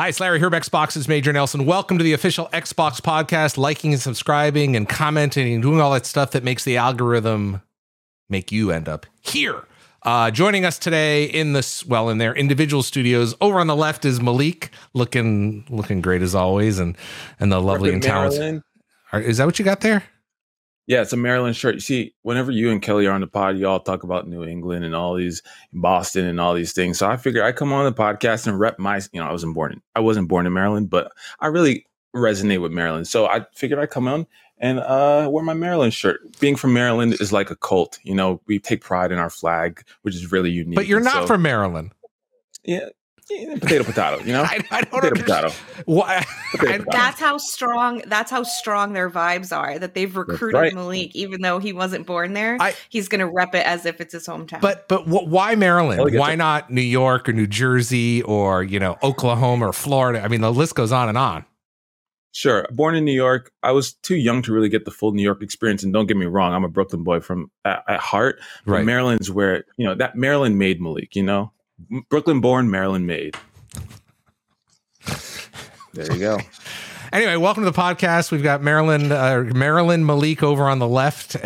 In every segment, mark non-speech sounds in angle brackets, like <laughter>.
Hi, it's Larry Hryb, Xbox's Major Nelson. Welcome to the official Xbox podcast. Liking and subscribing and commenting and doing all that stuff that makes the algorithm make you end up here. Uh, joining us today in this, well, in their individual studios. Over on the left is Malik, looking looking great as always, and and the lovely and talented. Is that what you got there? Yeah, it's a Maryland shirt. You see, whenever you and Kelly are on the pod, you all talk about New England and all these Boston and all these things. So I figured I come on the podcast and rep my. You know, I wasn't born in I wasn't born in Maryland, but I really resonate with Maryland. So I figured I come on and uh, wear my Maryland shirt. Being from Maryland is like a cult. You know, we take pride in our flag, which is really unique. But you're not so, from Maryland. Yeah, Eh, potato potato you know <laughs> I, I don't potato potato why <laughs> that's how strong that's how strong their vibes are that they've recruited right. malik even though he wasn't born there I, he's gonna rep it as if it's his hometown but but why maryland oh, why not new york or new jersey or you know oklahoma or florida i mean the list goes on and on Sure. Born in New York, I was too young to really get the full New York experience. And don't get me wrong, I'm a Brooklyn boy from at, at heart. Right. Maryland's where you know that Maryland made Malik. You know, Brooklyn born, Maryland made. There you go. <laughs> anyway, welcome to the podcast. We've got Maryland, uh, Maryland Malik over on the left,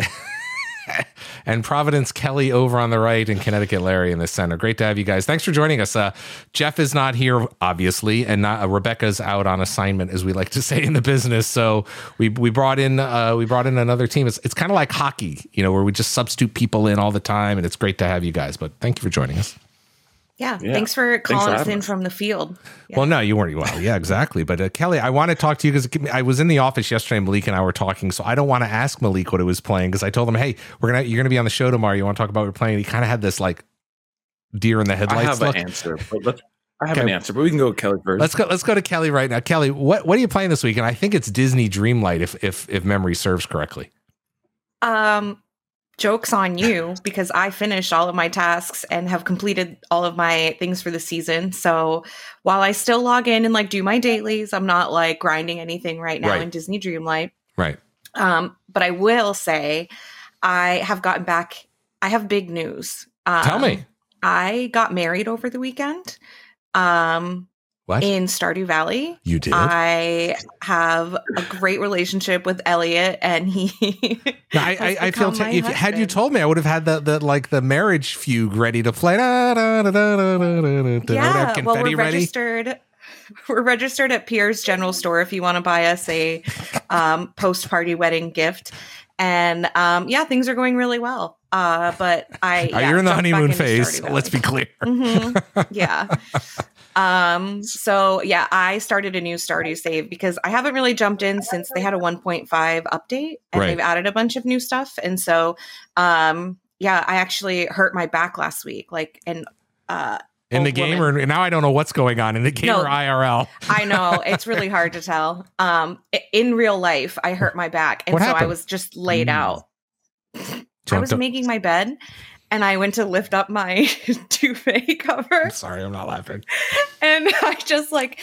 <laughs> and Providence Kelly over on the right, and Connecticut Larry in the center. Great to have you guys. Thanks for joining us. Uh, Jeff is not here, obviously, and not, uh, Rebecca's out on assignment, as we like to <laughs> say in the business. So we we brought in uh, we brought in another team. It's it's kind of like hockey, you know, where we just substitute people in all the time, and it's great to have you guys. But thank you for joining us. Yeah, yeah. Thanks for calling thanks for us in us. from the field. Yeah. Well, no, you weren't. Well, yeah, exactly. But uh, Kelly, I want to talk to you because I was in the office yesterday. Malik and I were talking, so I don't want to ask Malik what it was playing because I told him, "Hey, we're gonna you're gonna be on the show tomorrow. You want to talk about what we're playing?" And he kind of had this like deer in the headlights. I have look. an answer, but let's. I have okay. an answer, but we can go with Kelly first. Let's go. Let's go to Kelly right now. Kelly, what what are you playing this week? And I think it's Disney Dreamlight, if if if memory serves correctly. Um, jokes on you because I finished all of my tasks and have completed all of my things for the season. So while I still log in and like do my dailies, I'm not like grinding anything right now right. in Disney Dreamlight. Right. Um, but I will say I have gotten back. I have big news. Um, Tell me. I got married over the weekend. Um, what? In Stardew Valley. You did? I have a great relationship with Elliot and he <laughs> I, I, I, feel t- if had you told me I would have had the, the like the marriage fugue ready to play. Da, da, da, yeah, well, we're registered. <laughs> We're registered at Pierre's General Store if you want to buy us a <laughs> um, post party wedding gift. And um, yeah, things are going really well. Uh, but I <laughs> yeah, you're in the honeymoon phase. Let's be clear. Mm-hmm. <laughs> Yeah. Um, so yeah, I started a new Stardew save because I haven't really jumped in since they had a 1.5 update and right. they've added a bunch of new stuff. And so, um, yeah, I actually hurt my back last week, like, and, uh, in the game woman. or now I don't know what's going on in the game no, or IRL. I know it's really hard to tell. Um, in real life, I hurt my back, and what so happened? I was just laid mm. I was making my bed and I went to lift up my <laughs> duvet cover. I'm sorry, I'm not laughing. And <laughs> I just like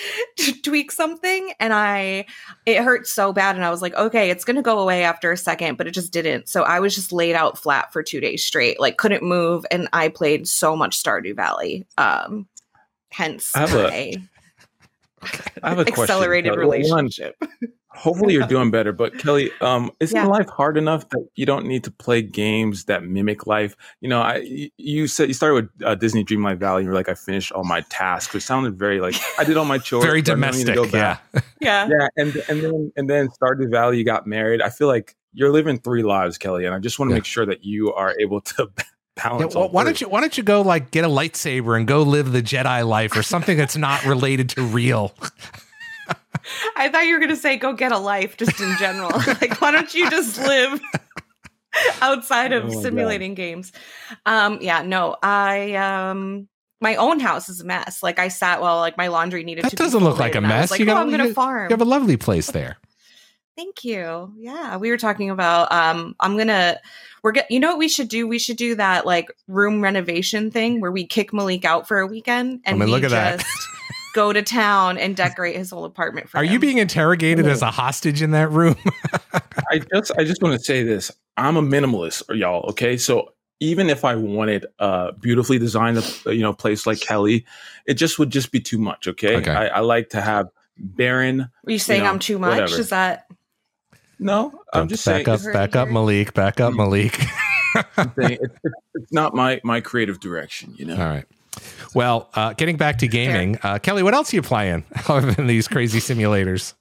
tweak something and I it hurt so bad and I was like, okay, it's going to go away after a second, but it just didn't. So I was just laid out flat for 2 days straight, like couldn't move and I played so much Stardew Valley. Um hence I have a, <laughs> I have a accelerated question. relationship. One, Hopefully you're <laughs> doing better. But Kelly, um, isn't yeah. life hard enough that you don't need to play games that mimic life? You know, I you said you started with uh, Disney Dreamlight Valley. You're like, I finished all my tasks, which sounded very like I did all my <laughs> chores. very domestic. Yeah, <laughs> yeah, yeah. And and then and then Stardew Valley, you got married. I feel like you're living three lives, Kelly, and I just want to yeah. make sure that you are able to balance. Yeah, well, why don't you why don't you go like get a lightsaber and go live the Jedi life or something that's not related to real? I thought you were going to say go get a life just in general. <laughs> like, why don't you just live <laughs> outside of oh simulating God. games? Um, yeah, no, I, um, my own house is a mess. Like I sat while like my laundry needed that to doesn't look like a mess. Like, you got, oh, I'm going to farm. You have a lovely place there. <laughs> Thank you. Yeah, we were talking about. Um, I'm gonna. We're get. You know what we should do? We should do that like room renovation thing where we kick Malik out for a weekend and I mean, we look at just that go to town and decorate his whole apartment for Are him. you being interrogated as a hostage in that room? <laughs> I just I just want to say this. I'm a minimalist, y'all. Okay, so even if I wanted a beautifully designed, uh, you know, place like Kelly, it just would just be too much. Okay, Okay. I, I like to have barren. Are you saying know, I'm too much? whatever. Is that No, I'm just back saying. up, back up, Malik. Back up, Malik. <laughs> It's, it's, it's not my my creative direction. You know. All right. Well, uh, getting back to gaming, uh, Kelly, what else are you playing <laughs> other than these crazy simulators?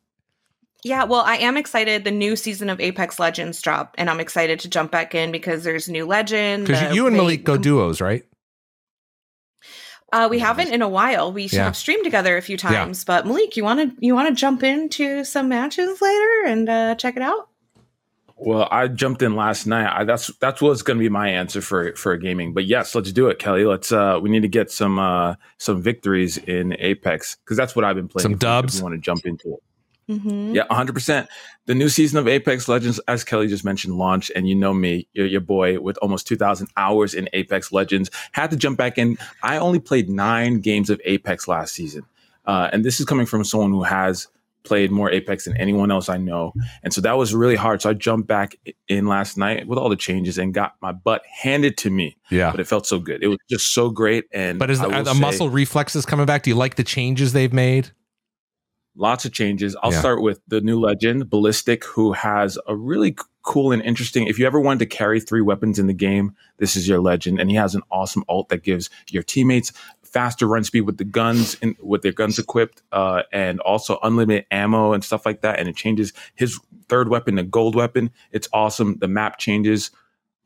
Yeah, well, I am excited. The new season of Apex Legends dropped, and I'm excited to jump back in because there's new legend. Because you and Malik go com- duos, right? Uh, we haven't in a while. We Yeah. have streamed together a few times, but Malik, you want to you want to jump into some matches later and uh, check it out? Well, I jumped in last night. I, that's that's what's going to be my answer for for gaming. But yes, let's do it, Kelly. Let's uh we need to get some uh some victories in Apex because that's what I've been playing. Some if we- dubs? You want to jump into it. Mm-hmm. Yeah, 100%. The new season of Apex Legends, as Kelly just mentioned, launched. And you know me, your, your boy with almost 2,000 hours in Apex Legends, had to jump back in. I only played nine games of Apex last season. Uh, and this is coming from someone who has played more Apex than anyone else I know. Mm-hmm. And so that was really hard. So I jumped back in last night with all the changes and got my butt handed to me. Yeah. But it felt so good. It was just so great. And But is the, the say- muscle reflexes coming back? Do you like the changes they've made? lots of changes. I'll Yeah. start with the new legend, Ballistic, who has a really cool and interesting. If you ever wanted to carry three weapons in the game, this is your legend, and he has an awesome alt that gives your teammates faster run speed with the guns and with their guns equipped, uh, and also unlimited ammo and stuff like that. And it changes his third weapon to gold weapon. It's awesome. The map changes,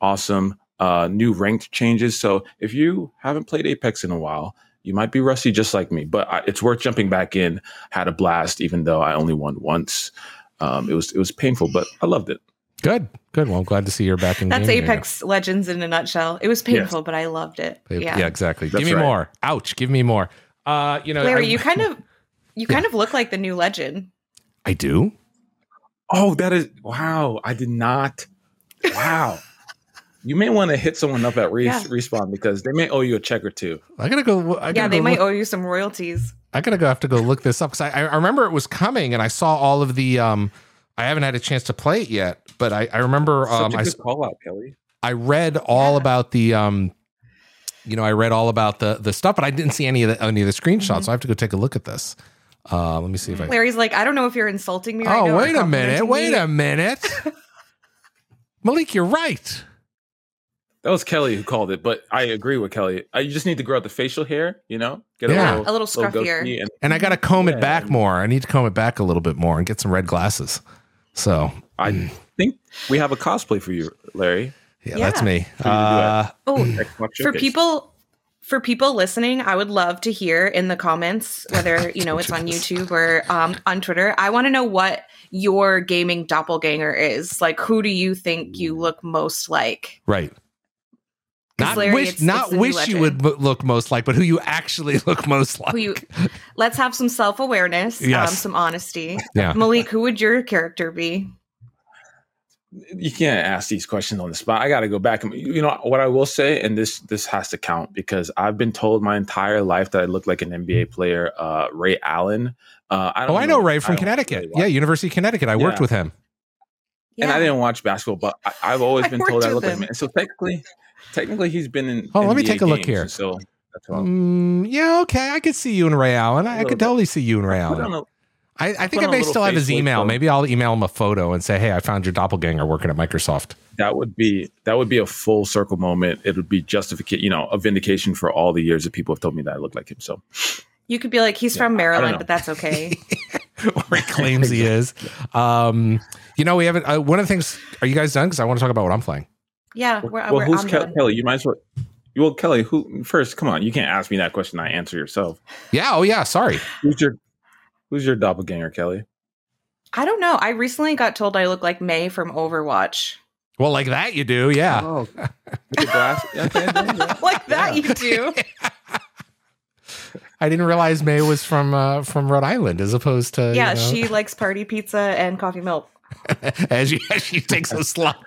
awesome. Uh, new ranked changes. So if you haven't played Apex in a while, you might be rusty just like me, but I, it's worth jumping back in. Had a blast, even though I only won once. Um, it was it was painful, but I loved it. Good. Good. Well, I'm glad to see you're back in That's gaming again. Apex Legends in a nutshell. It was painful, but I loved it. Yeah, Yeah, exactly. That's give me right. more. Ouch. Give me more. Uh, you know, Larry, I, you kind of <laughs> you kind of look like the new legend. I do. Oh, that is wow! I did not. Wow. you may want to hit someone up at Re- Yeah. respawn because they may owe you a check or two. I gotta go. I gotta Yeah, they go might look- owe you some royalties. I gotta go have to go look this up because I, I remember it was coming and I saw all of the. Um, I haven't had a chance to play it yet, but I, I remember um, Such a I, good call out, Kelly. I read all Yeah. about the um, you know, I read all about the the stuff, but I didn't see any of the any of the screenshots. Mhm. So I have to go take a look at this. Uh, let me see if I. Larry's like, I don't know if you're insulting me. right Oh, now or wait a minute! Wait me." a minute, <laughs> Malik, you're right. That was Kelly who called it, but I agree with Kelly. I, you just need to grow out the facial hair, you know, get Yeah. A little scruffier. goatee and And I got to comb it Yeah. back more. I need to comb it back a little bit more and get some red glasses. So I think we have a cosplay for you, Larry. yeah, Yeah. that's me. you to do it. Uh, Oh, for people for people listening i would love to hear in the comments whether <laughs> you know it's on youtube or um, on twitter i want to know what your gaming doppelganger is like who do you think you look most like right. 'Cause Not Larry, wish, it's- not it's wish you would legend. look most like, but who you actually <laughs> look most like. who you <laughs> let's have some self-awareness um, some honesty yeah. malik who would your character be you can't ask these questions on the spot. I got to go back. and You know what I will say, and this this has to count because I've been told my entire life that I look like an NBA player, uh, Ray Allen. Uh, I don't Oh, I know Ray from Connecticut. really yeah, University of Connecticut. I worked with him. And I didn't watch basketball, but I, I've always I been told I look with like him. him. And so technically, technically, he's been in. Oh, let me take a look here. So that's. Mm, yeah, okay. I could see you and Ray Allen. I, I little could bit. totally see you and Ray Put on Allen. a- I, I think I may still have his email. look, Maybe I'll email him a photo and say, "Hey, I found your doppelganger working at Microsoft." that would be that would be a full circle moment. It would be justification, you know, a vindication for all the years that people have told me that I look like him. So you could be like he's Yeah, from maryland but that's okay <laughs> <laughs> or he claims he is. Um, you know, we haven't. Uh, one of the things. Are you guys done? Because I want to talk about what I'm playing. yeah we're, well, we're, who's I'm Kel- done. Kelly? You might as well. Well, Kelly, who first? Come on, you can't ask me that question. I answer yourself. Yeah. Oh, yeah. Sorry. Who's your Who's your doppelganger, Kelly? i don't know i recently got told i look like Mei from overwatch Well, like that you do. Yeah. Oh, <laughs> glass. Okay, yeah. <laughs> like that Yeah. you do I didn't realize Mei was from uh, from Rhode Island as opposed to yeah you know, she likes party pizza and coffee milk <laughs> as she as she takes a slot.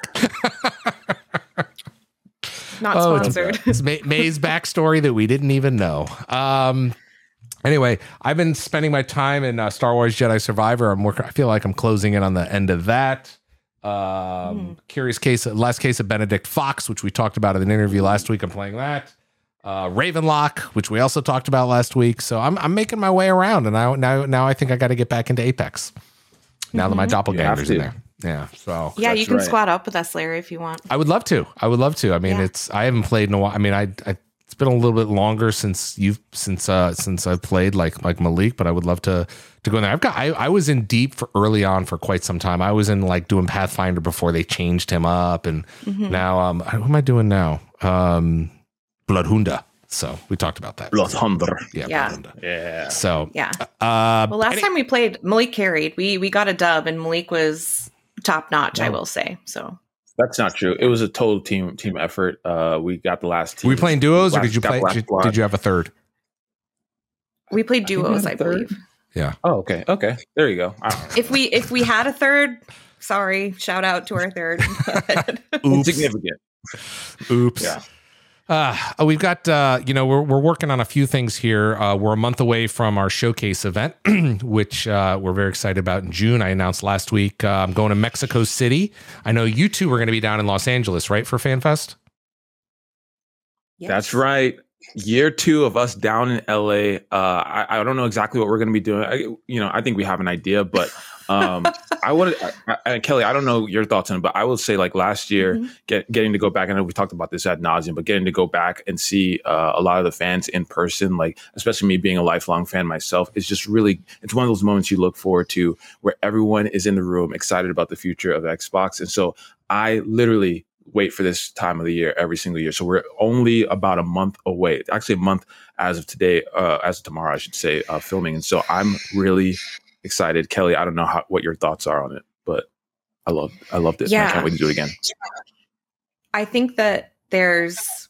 not Oh, sponsored It's Mei, Mei's <laughs> backstory that we didn't even know. Um, anyway, I've been spending my time in uh, Star Wars Jedi Survivor. I'm working. I feel like I'm closing in on the end of that. Um, mm. Curious case, last case of Benedict Fox, which we talked about in an interview last week. I'm playing that. Uh, Ravenlok, which we also talked about last week. So I'm I'm making my way around, and I now now I think I got to get back into Apex. Now mm-hmm. that my mm-hmm. doppelganger's in there. Yeah. So yeah, you can right. squat up with us, Larry, if you want. I would love to. I would love to. I mean, yeah. it's I haven't played in a while. I mean, I, I it's been a little bit longer since you've since uh since I've played like like Malik, but I would love to to go in there. I've got I, I was in deep for early on for quite some time. I was in like doing Pathfinder before they changed him up, and mm-hmm. now um who am I doing now? Um, Bloodhunda. So we talked about that. Bloodhunter. Yeah. Yeah. yeah. So yeah. Uh, well, last any- time we played, Malik carried. We we got a dub, and Malik was top notch. I will say. So that's not true. It was a total team team effort. Uh, we got the last. Team. Were we playing duos, last, or did you play? Did, did, you have a third? We played duos, I, I believe. Yeah. Oh, okay. Okay. There you go. If we if we had a third, sorry. Shout out to our third. <laughs> Significant. Oops. Yeah. Uh, we've got, uh, you know, we're, we're working on a few things here. Uh, we're a month away from our showcase event, <clears throat> which uh, we're very excited about in June. I announced last week uh, I'm going to Mexico City. I know you two are going to be down in Los Angeles, right, for FanFest? Yes. That's right. Year two of us down in LA. Uh, I, I don't know exactly what we're going to be doing. I, you know, I think we have an idea, but um, I would, and Kelly, I don't know your thoughts on it, but I would say like last year, mm-hmm. get, getting to go back. I know we talked about this ad nauseum, but getting to go back and see uh, a lot of the fans in person, like especially me being a lifelong fan myself, is just really. It's one of those moments you look forward to where everyone is in the room excited about the future of Xbox, and so I literally wait for this time of the year every single year. So we're only about a month away, actually a month as of today, uh, as of tomorrow, I should say, uh, filming. And so I'm really excited. Kelly, I don't know how, what your thoughts are on it, but I love I love this. Yeah. I can't wait to do it again. I think that there's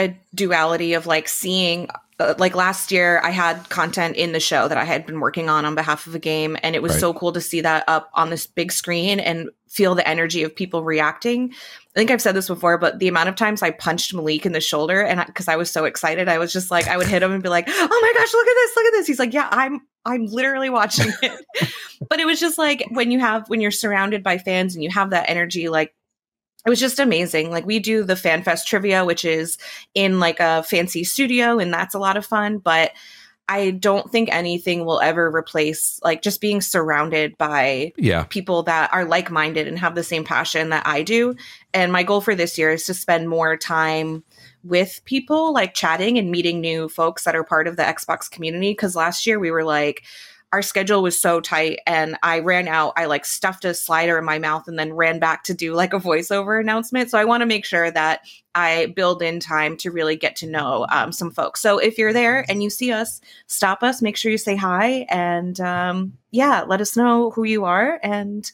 a duality of like seeing uh, like last year I had content in the show that I had been working on on behalf of a game and it was right. so cool to see that up on this big screen and feel the energy of people reacting. I think I've said this before, but the amount of times I punched Malik in the shoulder and because I, I was so excited, I was just like I would hit him and be like, "Oh my gosh, look at this. Look at this." He's like, "Yeah, I'm I'm literally watching it." <laughs> but it was just like when you have when you're surrounded by fans and you have that energy like it was just amazing. Like we do the FanFest trivia, which is in like a fancy studio, and that's a lot of fun. But I don't think anything will ever replace like just being surrounded by yeah. people that are like minded and have the same passion that I do. And my goal for this year is to spend more time with people, like chatting and meeting new folks that are part of the Xbox community. Cause last year we were like, our schedule was so tight and I ran out. I like stuffed a slider in my mouth and then ran back to do like a voiceover announcement. So I want to make sure that I build in time to really get to know um, some folks. So if you're there and you see us, stop us, make sure you say hi and um, yeah, let us know who you are. And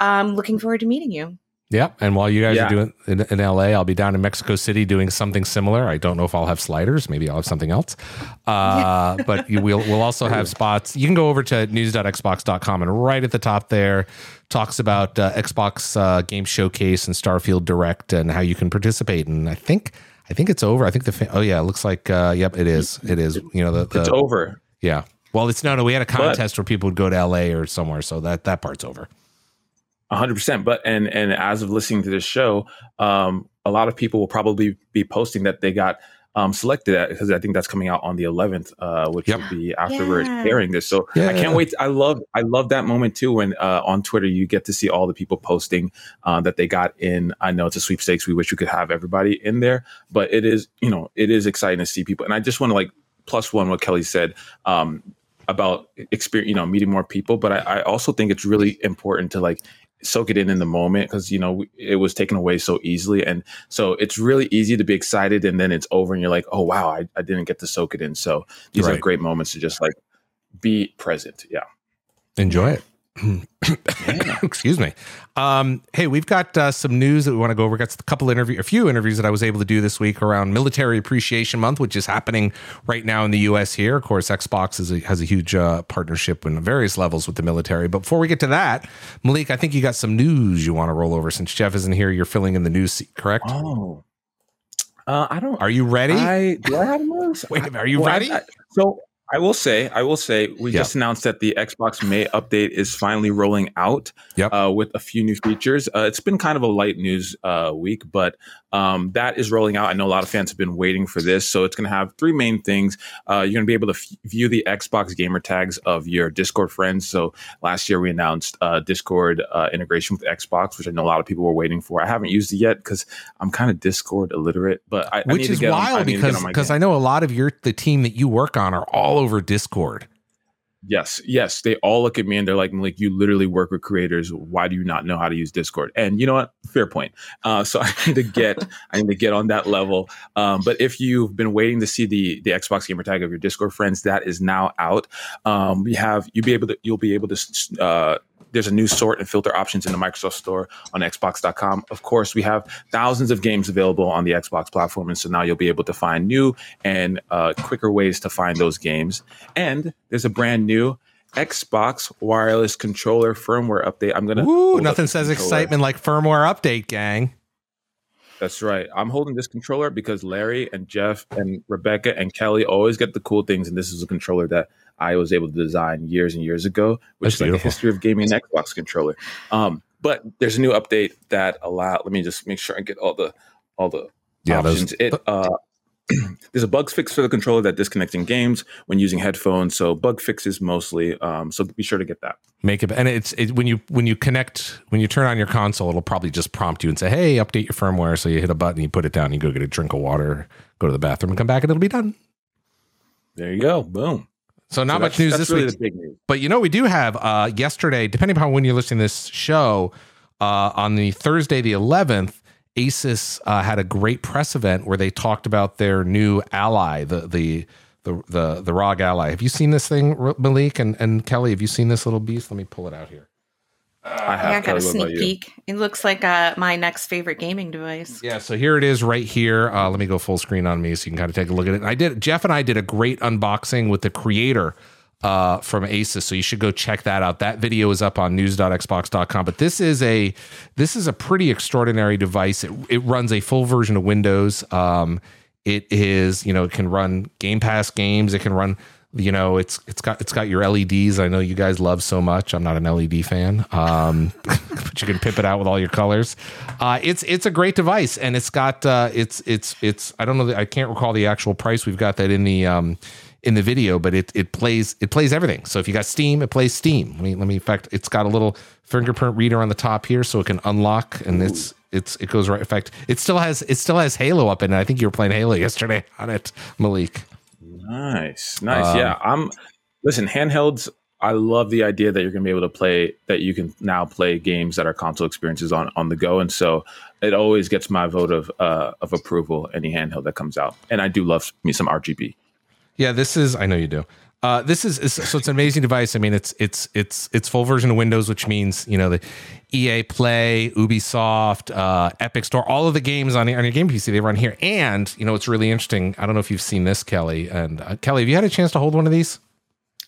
I'm um, looking forward to meeting you. Yeah, and while you guys yeah. are doing in, in, LA, I'll be down in Mexico City doing something similar. I don't know if I'll have sliders. Maybe I'll have something else. Uh, but you, we'll we'll also <laughs> have spots. You can go over to news.xbox.com and right at the top there talks about uh, Xbox uh, Game Showcase and Starfield Direct and how you can participate. And I think I think it's over. I think the fa- oh yeah, it looks like uh, yep, it is. It is. You know the, the it's over. Yeah. Well, it's no no. We had a contest but, where people would go to LA or somewhere, so that that part's over hundred percent. But and and as of listening to this show, um, a lot of people will probably be posting that they got um, selected at because I think that's coming out on the 11th, uh, which yep. will be after yeah. we're airing this. So yeah. I can't wait. I love I love that moment too when uh, on Twitter you get to see all the people posting uh, that they got in. I know it's a sweepstakes. We wish we could have everybody in there, but it is you know it is exciting to see people. And I just want to like plus one what Kelly said. Um, about experience, you know, meeting more people. But I, I, also think it's really important to like soak it in in the moment because you know it was taken away so easily. And so it's really easy to be excited and then it's over and you're like oh wow i, I didn't get to soak it in. So these right. are great moments to just like be present. Yeah. Enjoy it. <clears throat> Excuse me. Um, hey, we've got uh, some news that we want to go over. We've got a couple interview, a few interviews that I was able to do this week around Military Appreciation Month, which is happening right now in the U.S. Here, of course, Xbox a, has a huge uh, partnership in various levels with the military. But before we get to that, Malik, I think you got some news you want to roll over since Jeff isn't here. You're filling in the news seat, correct? Oh, uh, I don't. Are you ready? I do. I have news. <laughs> Wait, are you well, ready? I, so I will say, I will say, we Yep. just announced that the Xbox May update is finally rolling out Yep. uh, with a few new features. Uh, it's been kind of a light news uh, week, but um, that is rolling out. I know a lot of fans have been waiting for this. So it's going to have three main things. Uh, you're going to be able to f- view the Xbox gamer tags of your Discord friends. So last year we announced uh, Discord uh, integration with Xbox, which I know a lot of people were waiting for. I haven't used it yet because I'm kind of Discord illiterate, but I, I Which need is get on- I wild need to get because because. I know a lot of your the team that you work on are all over Discord. Yes, yes. They all look at me and they're like, Malik, you literally work with creators. Why do you not know how to use Discord? And you know what? Fair point. Uh, so <laughs> I need to get, I need to get on that level. Um, but if you've been waiting to see the the Xbox gamer tag of your Discord friends, that is now out. Um, we have you'll be able to, you'll be able to. Uh, there's a new sort and filter options in the Microsoft Store on Xbox.com. Of course, we have thousands of games available on the Xbox platform, and so now you'll be able to find new and uh, quicker ways to find those games. And there's a brand new Xbox wireless controller firmware update. I'm gonna. Ooh, nothing says excitement like firmware update, gang. That's right. I'm holding this controller because Larry and Jeff and Rebecca and Kelly always get the cool things, and this is a controller that I was able to design years and years ago, which That's is like the history of gaming an Xbox controller. Um, but there's a new update that allow. Let me just make sure I get all the all the Yeah, those- options. it uh, <clears throat> there's a bug fix for the controller that disconnects in games when using headphones. So bug fixes mostly. Um, so be sure to get that. Make it and it's it, when you when you connect when you turn on your console, it'll probably just prompt you and say, "Hey, update your firmware." So you hit a button, you put it down, you go get a drink of water, go to the bathroom, and come back, and it'll be done. There you go. Boom. So not So much news this really week. News. But you know, we do have uh, yesterday, depending upon when you're listening to this show, uh, on the Thursday, the 11th, Asus uh, had a great press event where they talked about their new ally, the the the the, the ROG ally. Have you seen this thing, Malik and, and Kelly? Have you seen this little beast? Let me pull it out here. I have. yeah, I got a Kelly, what sneak peek. It looks like uh, my next favorite gaming device. Yeah, so here it is right here. Uh, let me go full screen on me so you can kind of take a look at it. And I did Jeff and I did a great unboxing with the creator uh, from Asus, so you should go check that out. That video is up on news.xbox.com. But this is a this is a pretty extraordinary device. It, it runs a full version of Windows. Um, it is you know it can run Game Pass games. It can run you know it's it's got it's got your LEDs. I know you guys love so much. I'm not an LED fan, um, <laughs> but you can pip it out with all your colors. Uh, it's it's a great device, and it's got uh, it's it's it's I don't know I can't recall the actual price. We've got that in the um, in the video, but it it plays it plays everything. So if you got Steam, it plays Steam. Let me let me in fact it's got a little fingerprint reader on the top here, so it can unlock, and it's it's it goes right. In fact, it still has it still has Halo up in it. I think you were playing Halo yesterday <laughs> on it, Malik. Nice, nice. Um, yeah, I'm. Listen, handhelds. I love the idea that you're going to be able to play that you can now play games that are console experiences on on the go, and so it always gets my vote of uh, of approval. Any handheld that comes out, and I do love me some RGB. Yeah, this is. I know you do. Uh, this is, is so it's an amazing device. I mean, it's it's it's it's full version of Windows, which means you know the EA Play, Ubisoft, uh, Epic Store, all of the games on, your- on your game PC they run here. And you know, it's really interesting. I don't know if you've seen this, Kelly. And uh, Kelly, have you had a chance to hold one of these?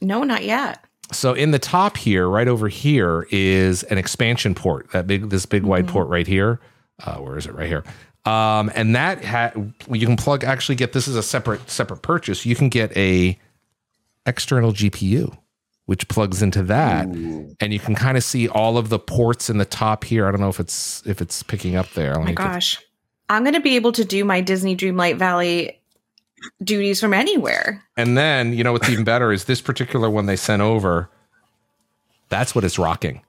No, not yet. So in the top here, right over here, is an expansion port. That big, this big wide port right here. Uh, where is it? Right here. Um, and that ha- you can plug. Actually, get this is a separate separate purchase. You can get a external GPU, which plugs into that, and you can kind of see all of the ports in the top here. I don't know if it's if it's picking up there. Oh me my get- gosh. I'm going to be able to do my Disney Dreamlight Valley duties from anywhere. And then, you know, what's even better is this particular one they sent over. That's what it's rocking.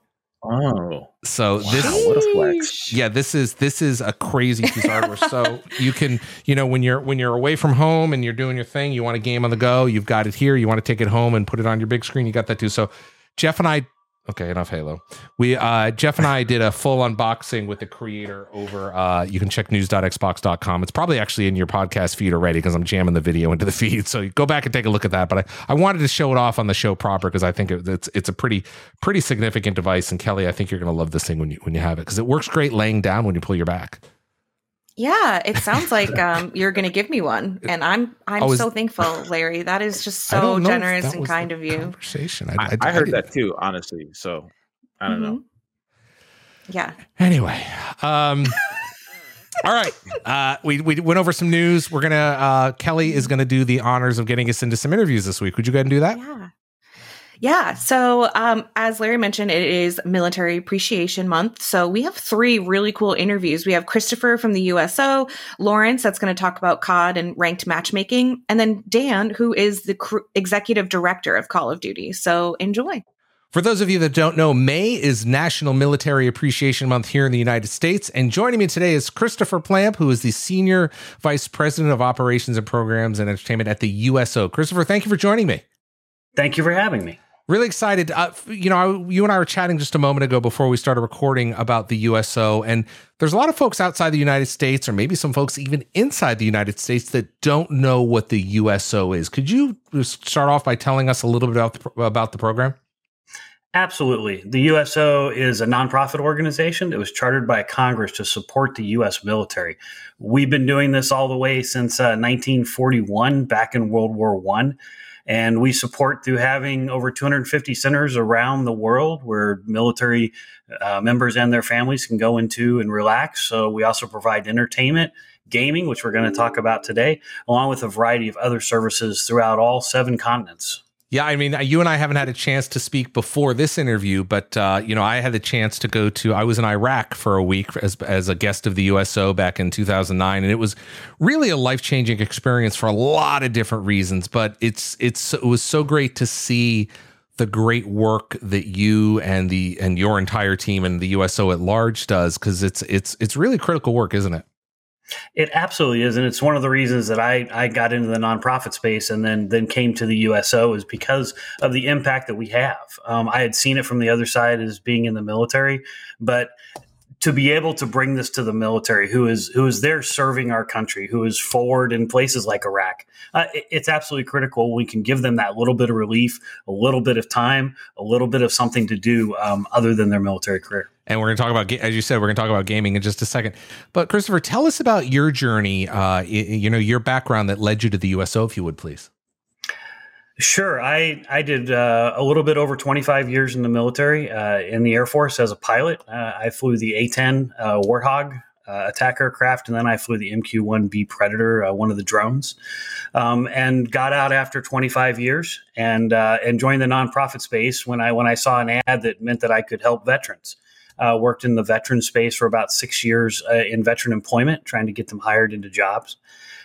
Oh, So this, what a flex. Yeah, this is this is a crazy piece of hardware. So you can, you know, when you're when you're away from home and you're doing your thing, you want a game on the go, you've got it here. You want to take it home and put it on your big screen, you got that too. So Jeff and I, okay, enough Halo. We uh Jeff and I <laughs> did a full unboxing with the creator over. uh You can check news.xbox.com. It's probably actually in your podcast feed already because I'm jamming the video into the <laughs> feed. So go back and take a look at that. But I, I wanted to show it off on the show proper because I think it, it's it's a pretty pretty significant device. And Kelly, I think you're gonna love this thing when you when you have it because it works great laying down when you pull your back. Yeah, it sounds <laughs> like um, you're going to give me one, and I'm I'm is- so thankful, Larry. That is just so don't know if generous and kind of you. Conversation. I, I heard that too. Honestly, so I don't know. Mhm. Yeah. Anyway, um, <laughs> All right. Uh, we, we went over some news. We're going to, uh, Kelly is going to do the honors of getting us into some interviews this week. Would you go ahead and do that? Yeah. Yeah. So, um, as Larry mentioned, it is Military Appreciation Month. So, we have three really cool interviews. We have Christopher from the USO, Lawrence, that's going to talk about COD and ranked matchmaking, and then Dan, who is the cr- executive director of Call of Duty. So, enjoy. For those of you that don't know, May is National Military Appreciation Month here in the United States. And joining me today is Christopher Plamp, who is the Senior Vice President of Operations and Programs and Entertainment at the USO. Christopher, thank you for joining me. Thank you for having me. Really excited. Uh, you know, you and I were chatting just a moment ago before we started recording about the USO, and there's a lot of folks outside the United States, or maybe some folks even inside the United States, that don't know what the USO is. Could you start off by telling us a little bit about the, about the program? Absolutely. The USO is a nonprofit organization that was chartered by Congress to support the U.S. military. We've been doing this all the way since uh, 1941, back in World War One. And we support through having over 250 centers around the world where military uh, members and their families can go into and relax. So we also provide entertainment, gaming, which we're going to talk about today, along with a variety of other services throughout all seven continents. Yeah, I mean, you and I haven't had a chance to speak before this interview, but uh, you know, I had the chance to go to. I was in Iraq for a week as as a guest of the USO back in 2009, and it was really a life changing experience for a lot of different reasons. But it's it's it was so great to see the great work that you and the and your entire team and the USO at large does because it's it's it's really critical work, isn't it? It absolutely is, and it's one of the reasons that I, I got into the nonprofit space and then then came to the USO is because of the impact that we have. Um, I had seen it from the other side as being in the military, but to be able to bring this to the military who is who is there serving our country who is forward in places like iraq uh, it, it's absolutely critical we can give them that little bit of relief a little bit of time a little bit of something to do um, other than their military career and we're going to talk about as you said we're going to talk about gaming in just a second but christopher tell us about your journey uh, you know your background that led you to the uso if you would please Sure. I, I did uh, a little bit over 25 years in the military, uh, in the Air Force as a pilot. Uh, I flew the A 10 uh, Warthog uh, attack aircraft, and then I flew the MQ 1B Predator, uh, one of the drones, um, and got out after 25 years and, and joined the nonprofit space when I, when I saw an ad that meant that I could help veterans. Worked in the veteran space for about six years in veteran employment, trying to get them hired into jobs.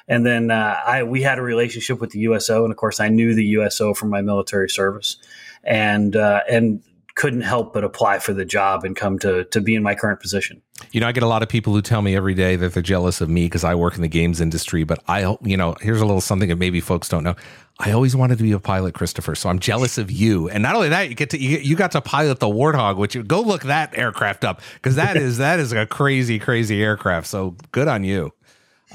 And then uh, I we had a relationship with the USO, and of course I knew the USO from my military service, and uh, and couldn't help but apply for the job and come to to be in my current position. You know, I get a lot of people who tell me every day that they're jealous of me because I work in the games industry. But I, you know, here's a little something that maybe folks don't know. I always wanted to be a pilot, Christopher. So I'm jealous of you. And not only that, you get to you, you got to pilot the Warthog, which you go look that aircraft up because that <laughs> is that is a crazy, crazy aircraft. So good on you.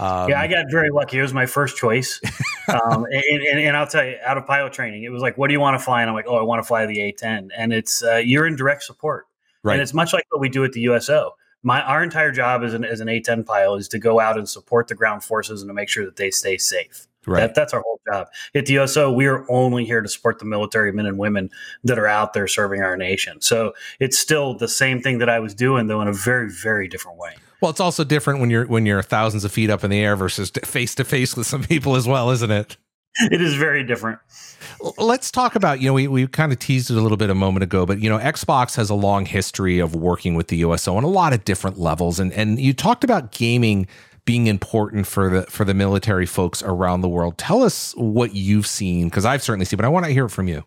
Um, yeah, I got very lucky. It was my first choice. <laughs> um, and, and, and, I'll tell you, out of pilot training, it was like, what do you want to fly? And I'm like, oh, I want to fly the A10. And it's, uh, you're in direct support. Right. And it's much like what we do at the USO. My, our entire job as an, as an A10 pilot is to go out and support the ground forces and to make sure that they stay safe. Right. That, that's our whole job. At the USO, we are only here to support the military men and women that are out there serving our nation. So it's still the same thing that I was doing, though, in a very, very different way. Well, it's also different when you're when you're thousands of feet up in the air versus face to face with some people as well, isn't it? It is very different. Let's talk about, you know, we, we kind of teased it a little bit a moment ago, but, you know, Xbox has a long history of working with the USO on a lot of different levels. And, and you talked about gaming being important for the for the military folks around the world. Tell us what you've seen, because I've certainly seen, but I want to hear it from you.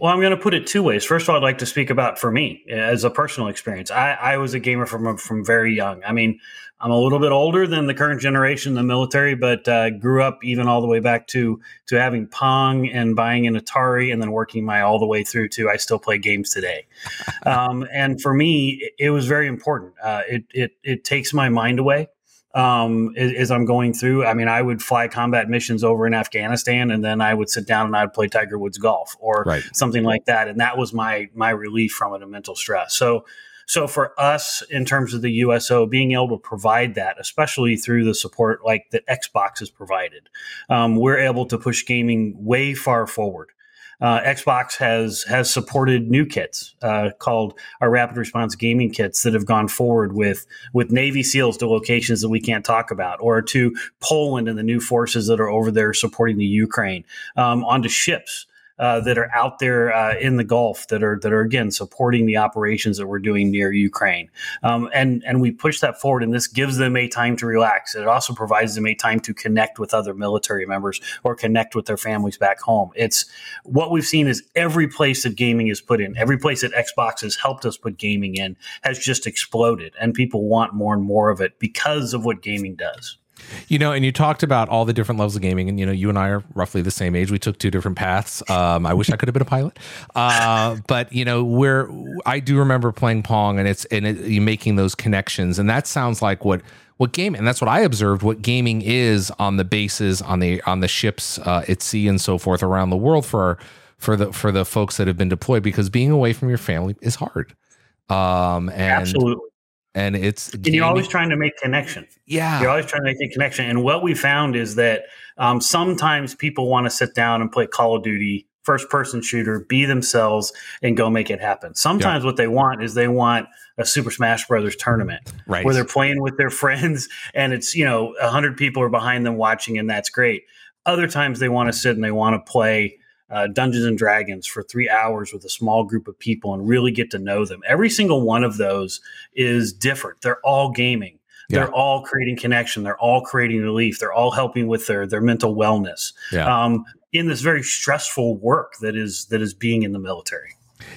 Well, I'm going to put it two ways. First of all, I'd like to speak about for me as a personal experience. I, I was a gamer from from very young. I mean, I'm a little bit older than the current generation in the military, but uh, grew up even all the way back to to having Pong and buying an Atari, and then working my all the way through to I still play games today. <laughs> um, and for me, it, it was very important. Uh, it it it takes my mind away um, as, I'm going through. I mean, I would fly combat missions over in Afghanistan, and then I would sit down and I'd play Tiger Woods golf or right. something like that, and that was my my relief from it and mental stress. So. So for us, in terms of the USO, being able to provide that, especially through the support like that Xbox has provided, um, we're able to push gaming way far forward. Uh, Xbox has has supported new kits uh, called our Rapid Response Gaming Kits that have gone forward with with Navy SEALs to locations that we can't talk about, or to Poland and the new forces that are over there supporting the Ukraine, um, onto ships uh, that are out there uh, in the Gulf that are that are again supporting the operations that we're doing near Ukraine, um, and and we push that forward, and this gives them a time to relax. It also provides them a time to connect with other military members or connect with their families back home. It's what we've seen is every place that gaming is put in, every place that Xbox has helped us put gaming in, has just exploded, and people want more and more of it because of what gaming does. You know, and you talked about all the different levels of gaming, and you know, you and I are roughly the same age. We took two different paths. Um, I wish I could have been a pilot, uh, but you know, where I do remember playing Pong, and it's and it, making those connections, and that sounds like what what game, and that's what I observed. What gaming is on the bases, on the on the ships uh, at sea, and so forth around the world for for the for the folks that have been deployed, because being away from your family is hard. Um, and Absolutely and it's and you're always trying to make connection. Yeah, you're always trying to make a connection. And what we found is that um, sometimes people want to sit down and play Call of Duty first person shooter, be themselves, and go make it happen. Sometimes yeah. what they want is they want a Super Smash Brothers tournament, right. where they're playing with their <laughs> friends, and it's you know hundred people are behind them watching, and that's great. Other times they want to sit and they want to play uh, Dungeons and Dragons for three hours with a small group of people and really get to know them. Every single one of those is different. They're all gaming. Yeah. They're all creating connection. They're all creating relief. They're all helping with their their mental wellness yeah. um, in this very stressful work that is that is being in the military.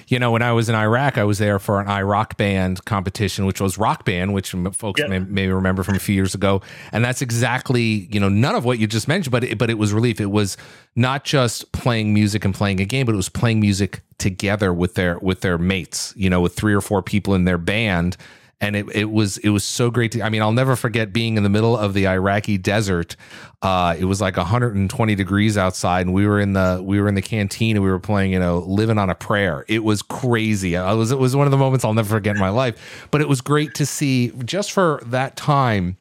You know, when I was in Iraq, I was there for an iRock band competition, which was Rock Band, which folks may, may, remember from a few years ago. And that's exactly, you know, none of what you just mentioned, but it, but it was relief. It was not just playing music and playing a game, but it was playing music together with their with their mates. You know, with three or four people in their band and it, it was it was so great to i mean i'll never forget being in the middle of the iraqi desert. Uh, it was like 120 degrees outside and we were in the we were in the canteen and we were playing you know living on a prayer. It was crazy. I was it was one of the moments i'll never forget in my life. But it was great to see just for that time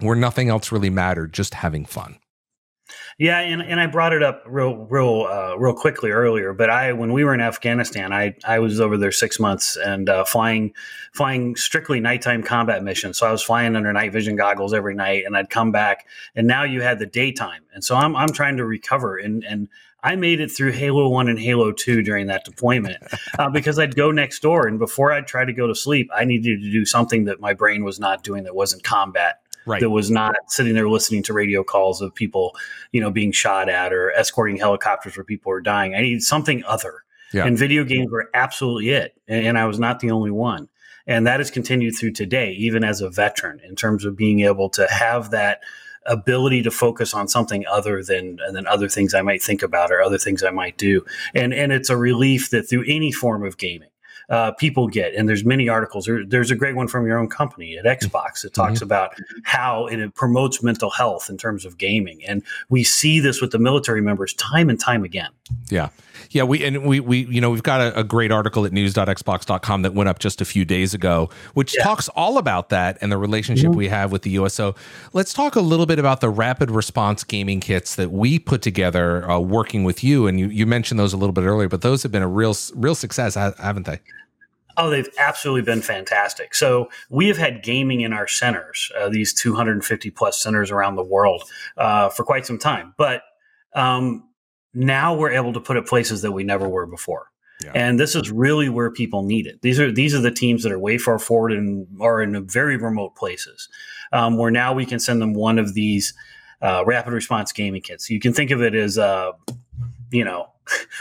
where nothing else really mattered just having fun yeah, and, and I brought it up real real uh, real quickly earlier, but I when we were in Afghanistan, I I was over there six months and uh, flying flying strictly nighttime combat missions. So I was flying under night vision goggles every night, and I'd come back, and now you had the daytime, and so I'm I'm trying to recover and and. I made it through Halo 1 and Halo 2 during that deployment <laughs> uh, because I'd go next door. And before I'd try to go to sleep, I needed to do something that my brain was not doing that wasn't combat right. that was not sitting there listening to radio calls of people, you know, being shot at or escorting helicopters where people were dying. I needed something other. Yeah. And video games were absolutely it. And, and I was not the only one. And that has continued through today, even as a veteran, in terms of being able to have that ability to focus on something other than than other things I might think about or other things I might do. And and it's a relief that through any form of gaming, uh, people get. And there's many articles. There, there's a great one from your own company at Xbox that talks mm-hmm. about how it promotes mental health in terms of gaming. And we see this with the military members time and time again. Yeah. Yeah, we and we we you know we've got a, a great article at news.xbox.com that went up just a few days ago, which yeah. talks all about that and the relationship mm-hmm. we have with the USO. Let's talk a little bit about the rapid response gaming kits that we put together uh, working with you. And you you mentioned those a little bit earlier, but those have been a real real success, haven't they? Oh, they've absolutely been fantastic. So we have had gaming in our centers, uh, these 250 plus centers around the world, uh, for quite some time. But um, now we're able to put it places that we never were before. Yeah. And this is really where people need it. These are these are the teams that are way far forward and are in very remote places, um, where now we can send them one of these uh, rapid response gaming kits. You can think of it as, uh, you know,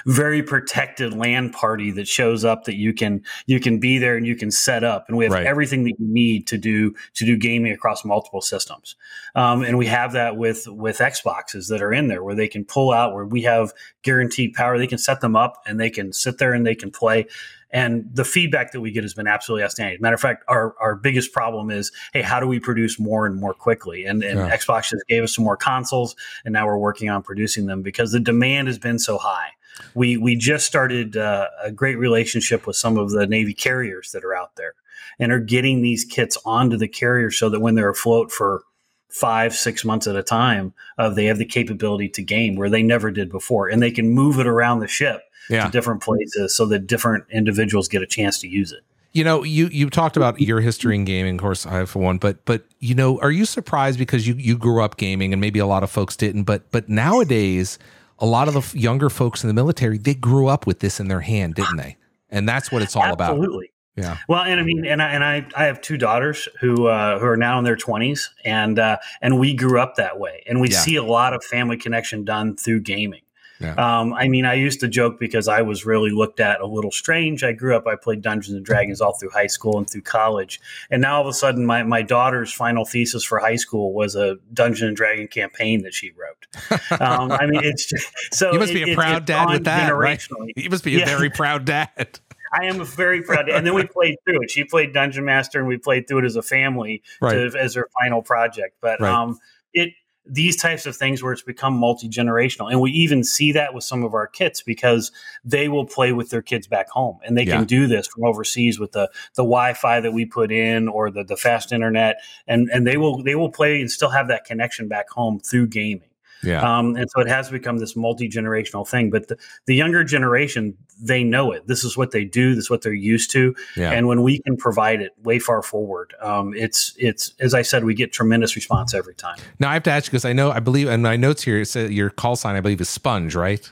very protected LAN party that shows up that you can you can be there and you can set up and we have right. everything that you need to do to do gaming across multiple systems um, and we have that with with xboxes that are in there where they can pull out where we have guaranteed power they can set them up and they can sit there and they can play and the feedback that we get has been absolutely outstanding. Matter of fact, our, our biggest problem is, hey, how do we produce more and more quickly? And, and yeah. Xbox just gave us some more consoles, and now we're working on producing them because the demand has been so high. We we just started uh, a great relationship with some of the Navy carriers that are out there, and are getting these kits onto the carrier so that when they're afloat for five six months at a time, uh, they have the capability to game where they never did before, and they can move it around the ship yeah. to different places so that different individuals get a chance to use it. You know, you you talked about your history in gaming. Of course, I have for one, but but you know, are you surprised because you you grew up gaming and maybe a lot of folks didn't, but but nowadays a lot of the younger folks in the military they grew up with this in their hand, didn't they? And that's what it's all Absolutely. about. Absolutely. Yeah. Well, and I mean, and I and I, I have two daughters who uh, who are now in their twenties, and uh, and we grew up that way, and we yeah. see a lot of family connection done through gaming. Yeah. Um, I mean, I used to joke because I was really looked at a little strange. I grew up, I played Dungeons and Dragons all through high school and through college. And now all of a sudden, my, my daughter's final thesis for high school was a Dungeon and Dragon campaign that she wrote. <laughs> Um, I mean, it's just, so. You must be a proud dad with that, right? You must be a yeah. very proud dad. <laughs> I am a very proud. And then we <laughs> played through it. She played Dungeon Master, and we played through it as a family right. to, as her final project. But right. um, it these types of things where it's become multi-generational. And we even see that with some of our kits because they will play with their kids back home and they yeah. can do this from overseas with the the wi-fi that we put in or the, the fast internet. And and they will they will play and still have that connection back home through gaming yeah. Um, and so it has become this multi generational thing. But the, the younger generation, they know it. This is what they do. This is what they're used to. Yeah. And when we can provide it way far forward, um, it's it's as I said, we get tremendous response every time. Now I have to ask you because I know I believe in my notes here it says your call sign I believe is Sponge, right?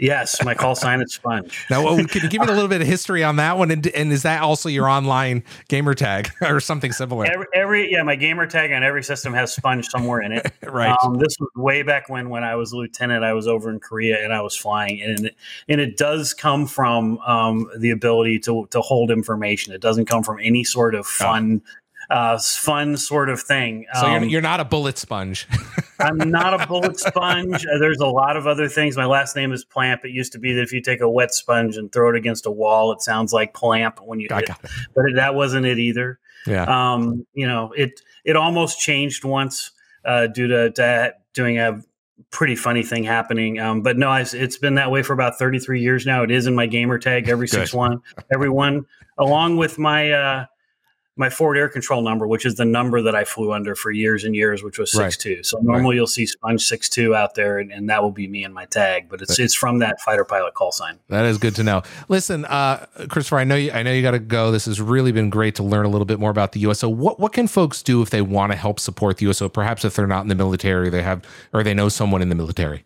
Yes, my call sign is Sponge. Now, well, can you give me a little bit of history on that one? And, and is that also your online gamer tag <laughs> or something similar? Every, every, yeah, my gamer tag on every system has Sponge somewhere in it. <laughs> right. Um, this was way back when when I was a lieutenant. I was over in Korea and I was flying, and it, and it does come from um, the ability to to hold information. It doesn't come from any sort of fun. Oh uh, fun sort of thing. So um, you're, you're, not a bullet sponge. <laughs> I'm not a bullet sponge. Uh, there's a lot of other things. My last name is Plamp. It used to be that if you take a wet sponge and throw it against a wall, it sounds like Plamp when you hit it. it. But it, that wasn't it either. Yeah. Um, you know, it it almost changed once uh, due to, to doing a pretty funny thing happening. Um, but no, it's been that way for about 33 years now. It is in my gamer tag every <laughs> six one, everyone, along with my uh, my forward air control number, which is the number that I flew under for years and years, which was six two. So normally right. you'll see Sponge six two out there, and, and, that will be me and my tag. But it's it's from that fighter pilot call sign. That is good to know. Listen, uh, Christopher, I know you I know you got to go. This has really been great to learn a little bit more about the USO. What what can folks do if they want to help support the USO? Perhaps if they're not in the military, they have or they know someone in the military.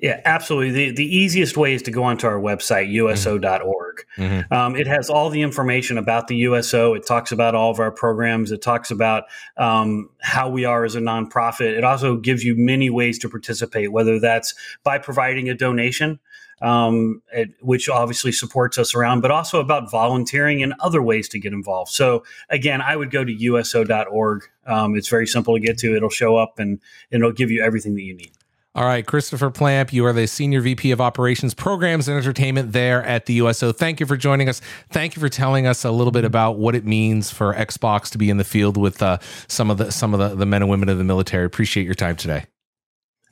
Yeah, absolutely. The, the easiest way is to go onto our website, uso.org. Mm-hmm. Um, it has all the information about the USO. It talks about all of our programs. It talks about um, how we are as a nonprofit. It also gives you many ways to participate, whether that's by providing a donation. Um, it, which obviously supports us around, but also about volunteering and other ways to get involved. So again, I would go to uso.org. Um, it's very simple to get to. It'll show up and, and it'll give you everything that you need. All right, Christopher Plamp, you are the Senior VP of Operations, Programs, and Entertainment there at the USO. Thank you for joining us. Thank you for telling us a little bit about what it means for Xbox to be in the field with uh, some of the some of the, the men and women of the military. Appreciate your time today.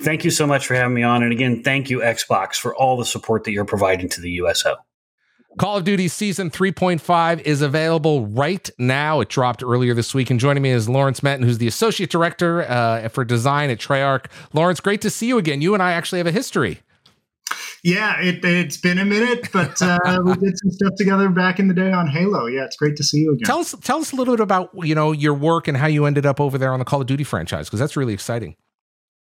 Thank you so much for having me on. And again, thank you, Xbox, for all the support that you're providing to the USO. Call of Duty Season 3.5 is available right now. It dropped earlier this week. And joining me is Lawrence Metten, who's the Associate Director uh, for Design at Treyarch. Lawrence, great to see you again. You and I actually have a history. Yeah, it, has been a minute, but uh, <laughs> we did some stuff together back in the day on Halo. Yeah, it's great to see you again. Tell us, tell us a little bit about you know your work and how you ended up over there on the Call of Duty franchise because that's really exciting.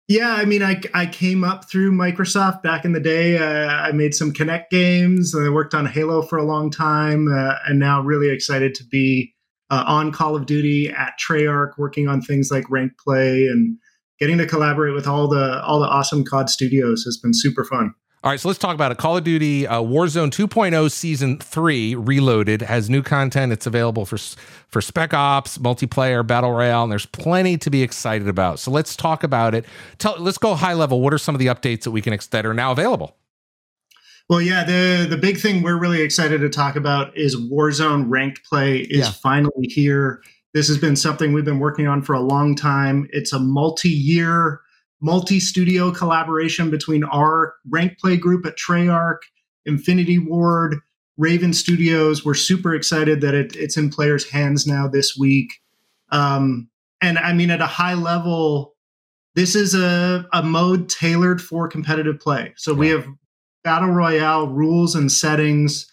Yeah, I mean, I, I came up through Microsoft back in the day. Uh, I made some Kinect games. I worked on Halo for a long time, uh, and now really excited to be uh, on Call of Duty at Treyarch, working on things like rank play and getting to collaborate with all the all the awesome COD studios has been super fun. All right, so let's talk about it. Call of Duty uh, Warzone 2.0 Season 3 Reloaded has new content. It's available for for Spec Ops, multiplayer, Battle Royale, and there's plenty to be excited about. So let's talk about it. Tell, let's go high level. What are some of the updates that we can that are now available? Well, yeah, the the big thing we're really excited to talk about is Warzone ranked play is yeah. finally here. This has been something we've been working on for a long time. It's a multi-year multi-studio collaboration between our rank play group at Treyarch, Infinity Ward, Raven Studios. We're super excited that it, it's in players' hands now this week. Um, and I mean, at a high level, this is a, a mode tailored for competitive play. So yeah. we have battle royale rules and settings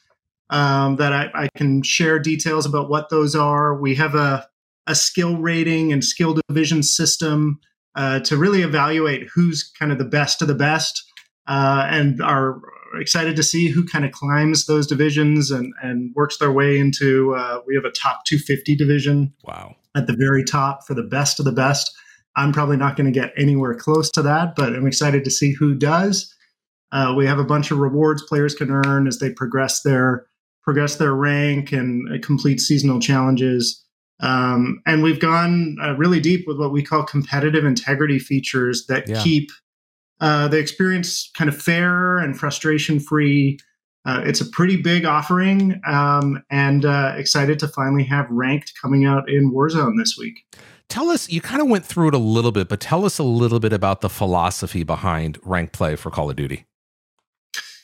um, that I, I, can share details about what those are. We have a, a skill rating and skill division system uh, to really evaluate who's kind of the best of the best uh, and are excited to see who kind of climbs those divisions and, and works their way into. Uh, we have a top 250 division. Wow. At the very top for the best of the best. I'm probably not going to get anywhere close to that, but I'm excited to see who does. Uh, we have a bunch of rewards players can earn as they progress their progress their rank and uh, complete seasonal challenges. Um, and we've gone uh, really deep with what we call competitive integrity features that yeah. keep uh, the experience kind of fair and frustration free. Uh, it's a pretty big offering, um, and uh, excited to finally have ranked coming out in Warzone this week. Tell us, you kind of went through it a little bit, but tell us a little bit about the philosophy behind ranked play for Call of Duty.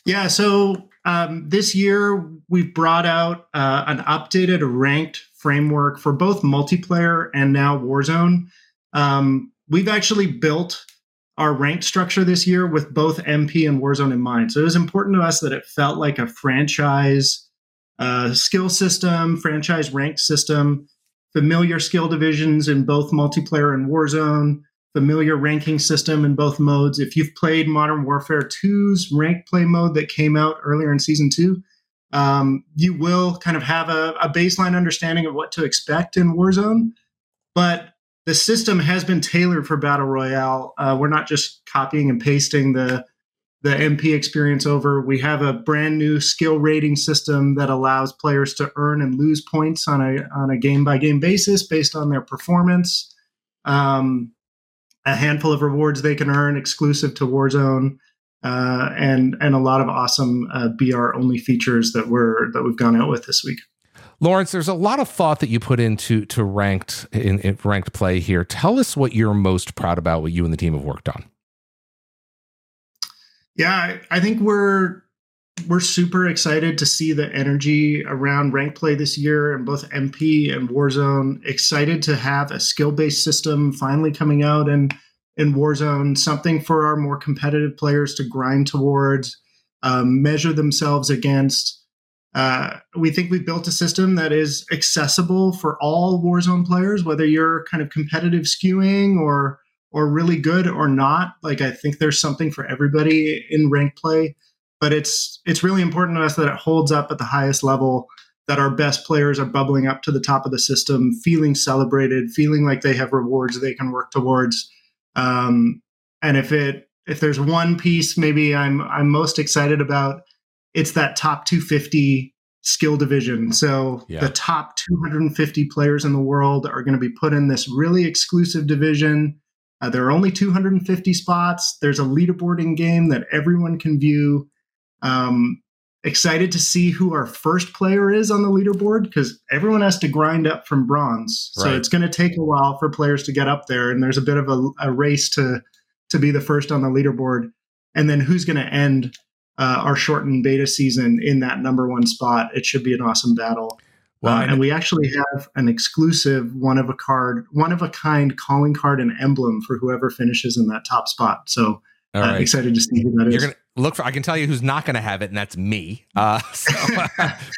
Yeah, so um, this year we've brought out uh, an updated ranked framework for both multiplayer and now Warzone. Um, we've actually built our ranked structure this year with both MP and Warzone in mind. So it was important to us that it felt like a franchise uh, skill system, franchise ranked system, familiar skill divisions in both multiplayer and Warzone, familiar ranking system in both modes. If you've played Modern Warfare 2's ranked play mode that came out earlier in season two, um, you will kind of have a, a baseline understanding of what to expect in Warzone. But the system has been tailored for battle royale. Uh, we're not just copying and pasting the the MP experience over. We have a brand new skill rating system that allows players to earn and lose points on a on a game by game basis based on their performance. Um, a handful of rewards they can earn exclusive to Warzone, uh, and and a lot of awesome uh, BR only features that we're that we've gone out with this week. Lawrence, there's a lot of thought that you put into to ranked in, in ranked play here. Tell us what you're most proud about, what you and the team have worked on. Yeah, I, I think we're we're super excited to see the energy around rank play this year in both MP and Warzone. Excited to have a skill based system finally coming out in in Warzone, something for our more competitive players to grind towards, um, measure themselves against. Uh, we think we've built a system that is accessible for all Warzone players, whether you're kind of competitive skewing or or really good or not. Like I think there's something for everybody in rank play, but it's it's really important to us that it holds up at the highest level. That our best players are bubbling up to the top of the system, feeling celebrated, feeling like they have rewards they can work towards. Um, and if it if there's one piece maybe I'm I'm most excited about it's that top 250 skill division. So yeah. the top 250 players in the world are going to be put in this really exclusive division. Uh, there are only 250 spots. There's a leaderboarding game that everyone can view. Um, excited to see who our first player is on the leaderboard because everyone has to grind up from bronze. So right. it's going to take a while for players to get up there, and there's a bit of a, a race to to be the first on the leaderboard. And then who's going to end uh, our shortened beta season in that number one spot. It should be an awesome battle. Well, uh, and we actually have an exclusive one of a card, one of a kind calling card and emblem for whoever finishes in that top spot. So uh, right. excited to see who that You're is. Gonna, look for. I can tell you who's not going to have it, and that's me. Uh, <laughs> so, <laughs>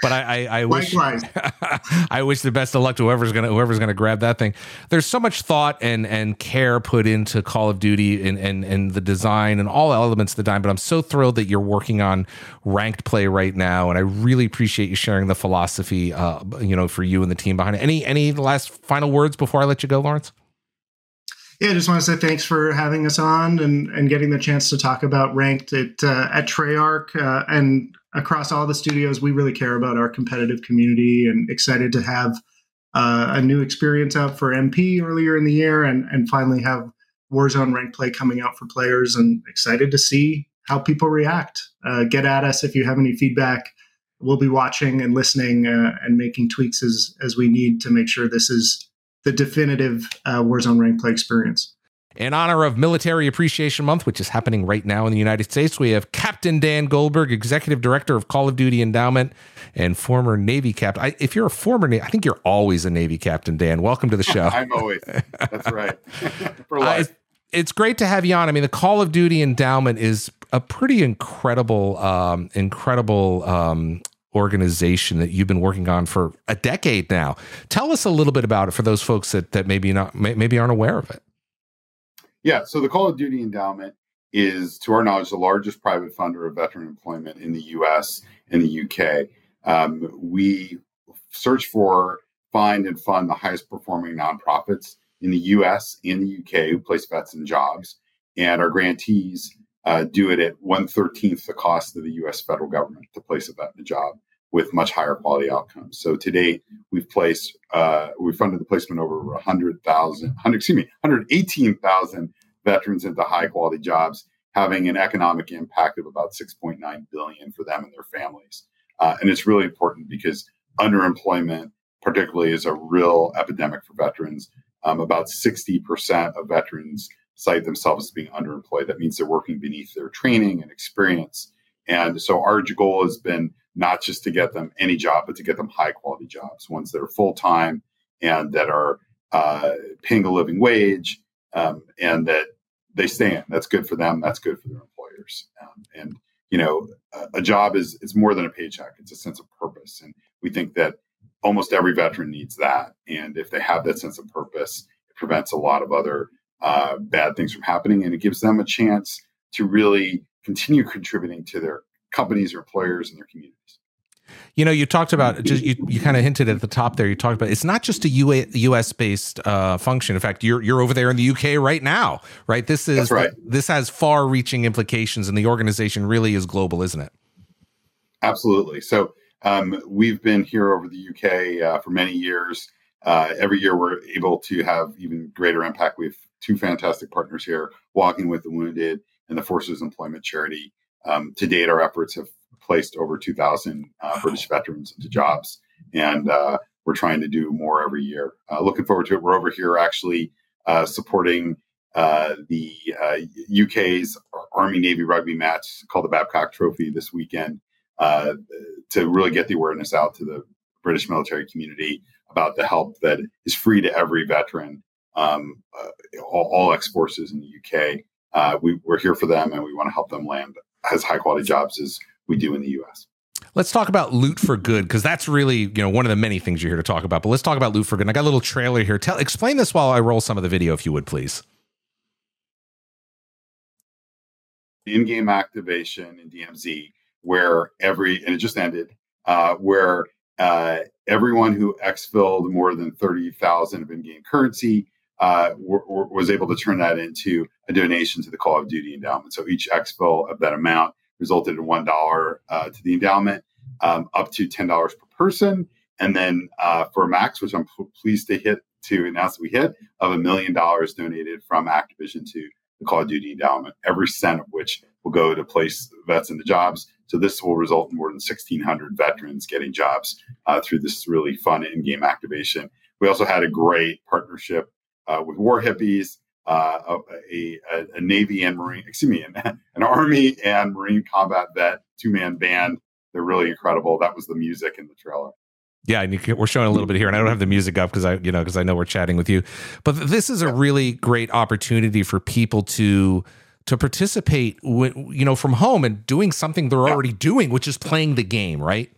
but I, I, I wish. <laughs> I wish the best of luck to whoever's going to whoever's going to grab that thing. There's so much thought and and care put into Call of Duty and and and the design and all elements of the design. But I'm so thrilled that you're working on ranked play right now, and I really appreciate you sharing the philosophy. Uh, you know, for you and the team behind it. Any any last final words before I let you go, Lawrence? Yeah, I just want to say thanks for having us on and, and getting the chance to talk about ranked at uh, at Treyarch uh, and across all the studios. We really care about our competitive community and excited to have uh, a new experience out for MP earlier in the year and and finally have Warzone ranked play coming out for players and excited to see how people react. Uh, get at us if you have any feedback. We'll be watching and listening uh, and making tweaks as as we need to make sure this is the definitive uh, Warzone rank play experience. In honor of Military Appreciation Month, which is happening right now in the United States, we have Captain Dan Goldenberg, Executive Director of Call of Duty Endowment and former Navy captain. if you're a former Navy, I think you're always a Navy captain, Dan. Welcome to the show. <laughs> I'm always. That's right. <laughs> For life. Uh, it's great to have you on. I mean, the Call of Duty Endowment is a pretty incredible, um, incredible um, organization that you've been working on for a decade now. Tell us a little bit about it for those folks that that maybe not maybe aren't aware of it. Yeah, so the Call of Duty Endowment is, to our knowledge, the largest private funder of veteran employment in the U.S. and the UK. Um, we search for, find, and fund the highest performing nonprofits in the U.S. and the UK who place vets in jobs, and our grantees uh, do it at one thirteenth the cost of the U.S. federal government to place a vet in a job with much higher quality outcomes. So to date, we've placed uh, we funded the placement over 100,000, 100, excuse me, 118,000 veterans into high quality jobs, having an economic impact of about 6.9 billion for them and their families. Uh, and it's really important because underemployment, particularly, is a real epidemic for veterans. Um, about 60% of veterans cite themselves as being underemployed. That means they're working beneath their training and experience. And so our goal has been not just to get them any job, but to get them high quality jobs, ones that are full time and that are uh, paying a living wage um, and that they stay in. That's good for them. That's good for their employers. Um, and you know, a, a job is it's more than a paycheck. It's a sense of purpose, and we think that almost every veteran needs that. And if they have that sense of purpose, it prevents a lot of other uh, bad things from happening, and it gives them a chance to really continue contributing to their companies or employers and their communities. You know, you talked about just you, you kind of hinted at the top there. You talked about it's not just a U.S. based uh, function. In fact, you're you're over there in the UK right now, right? This is That's right. this has far reaching implications, and the organization really is global, isn't it? Absolutely. So um, we've been here over the UK uh, for many years. Uh, every year, we're able to have even greater impact. We have two fantastic partners here, Walking with the Wounded and the Forces Employment Charity. Um, to date, our efforts have placed over 2,000 uh, British veterans into jobs, and uh, we're trying to do more every year. Uh, looking forward to it. We're over here actually uh, supporting uh, the UK's uh, Army Navy rugby match called the Babcock Trophy this weekend to really get the awareness out to the British military community about the help that is free to every veteran, um, all, all ex forces in the UK. we, we're here for them, and we want to help them land as high quality jobs as we do in the US. Let's talk about loot for good because that's really you know one of the many things you're here to talk about. But let's talk about loot for good. And I got a little trailer here. Tell explain this while I roll some of the video, if you would, please. In-game activation in DMZ, where every and it just ended, uh, where uh, everyone who exfilled more than thirty thousand of in-game currency uh, w- w- was able to turn that into a donation to the Call of Duty endowment. So each expo of that amount resulted in one dollar uh, to the endowment, um, up to ten dollars per person, and then uh, for max, which I'm p- pleased to hit to announce that we hit of a million dollars donated from Activision to the Call of Duty endowment. Every cent of which will go to place vets into jobs. So this will result in more than 1,600 veterans getting jobs uh, through this really fun in-game activation. We also had a great partnership uh, with War Hippies uh, a, a, a, Navy and Marine, excuse me, an, <laughs> an Army and Marine combat vet two man band. They're really incredible. That was the music in the trailer. Yeah, and can, we're showing a little bit here, and I don't have the music up because I, you know, because I know we're chatting with you. But this is a really great opportunity for people to to participate, you know, from home and doing something they're yeah. already doing, which is playing the game, right?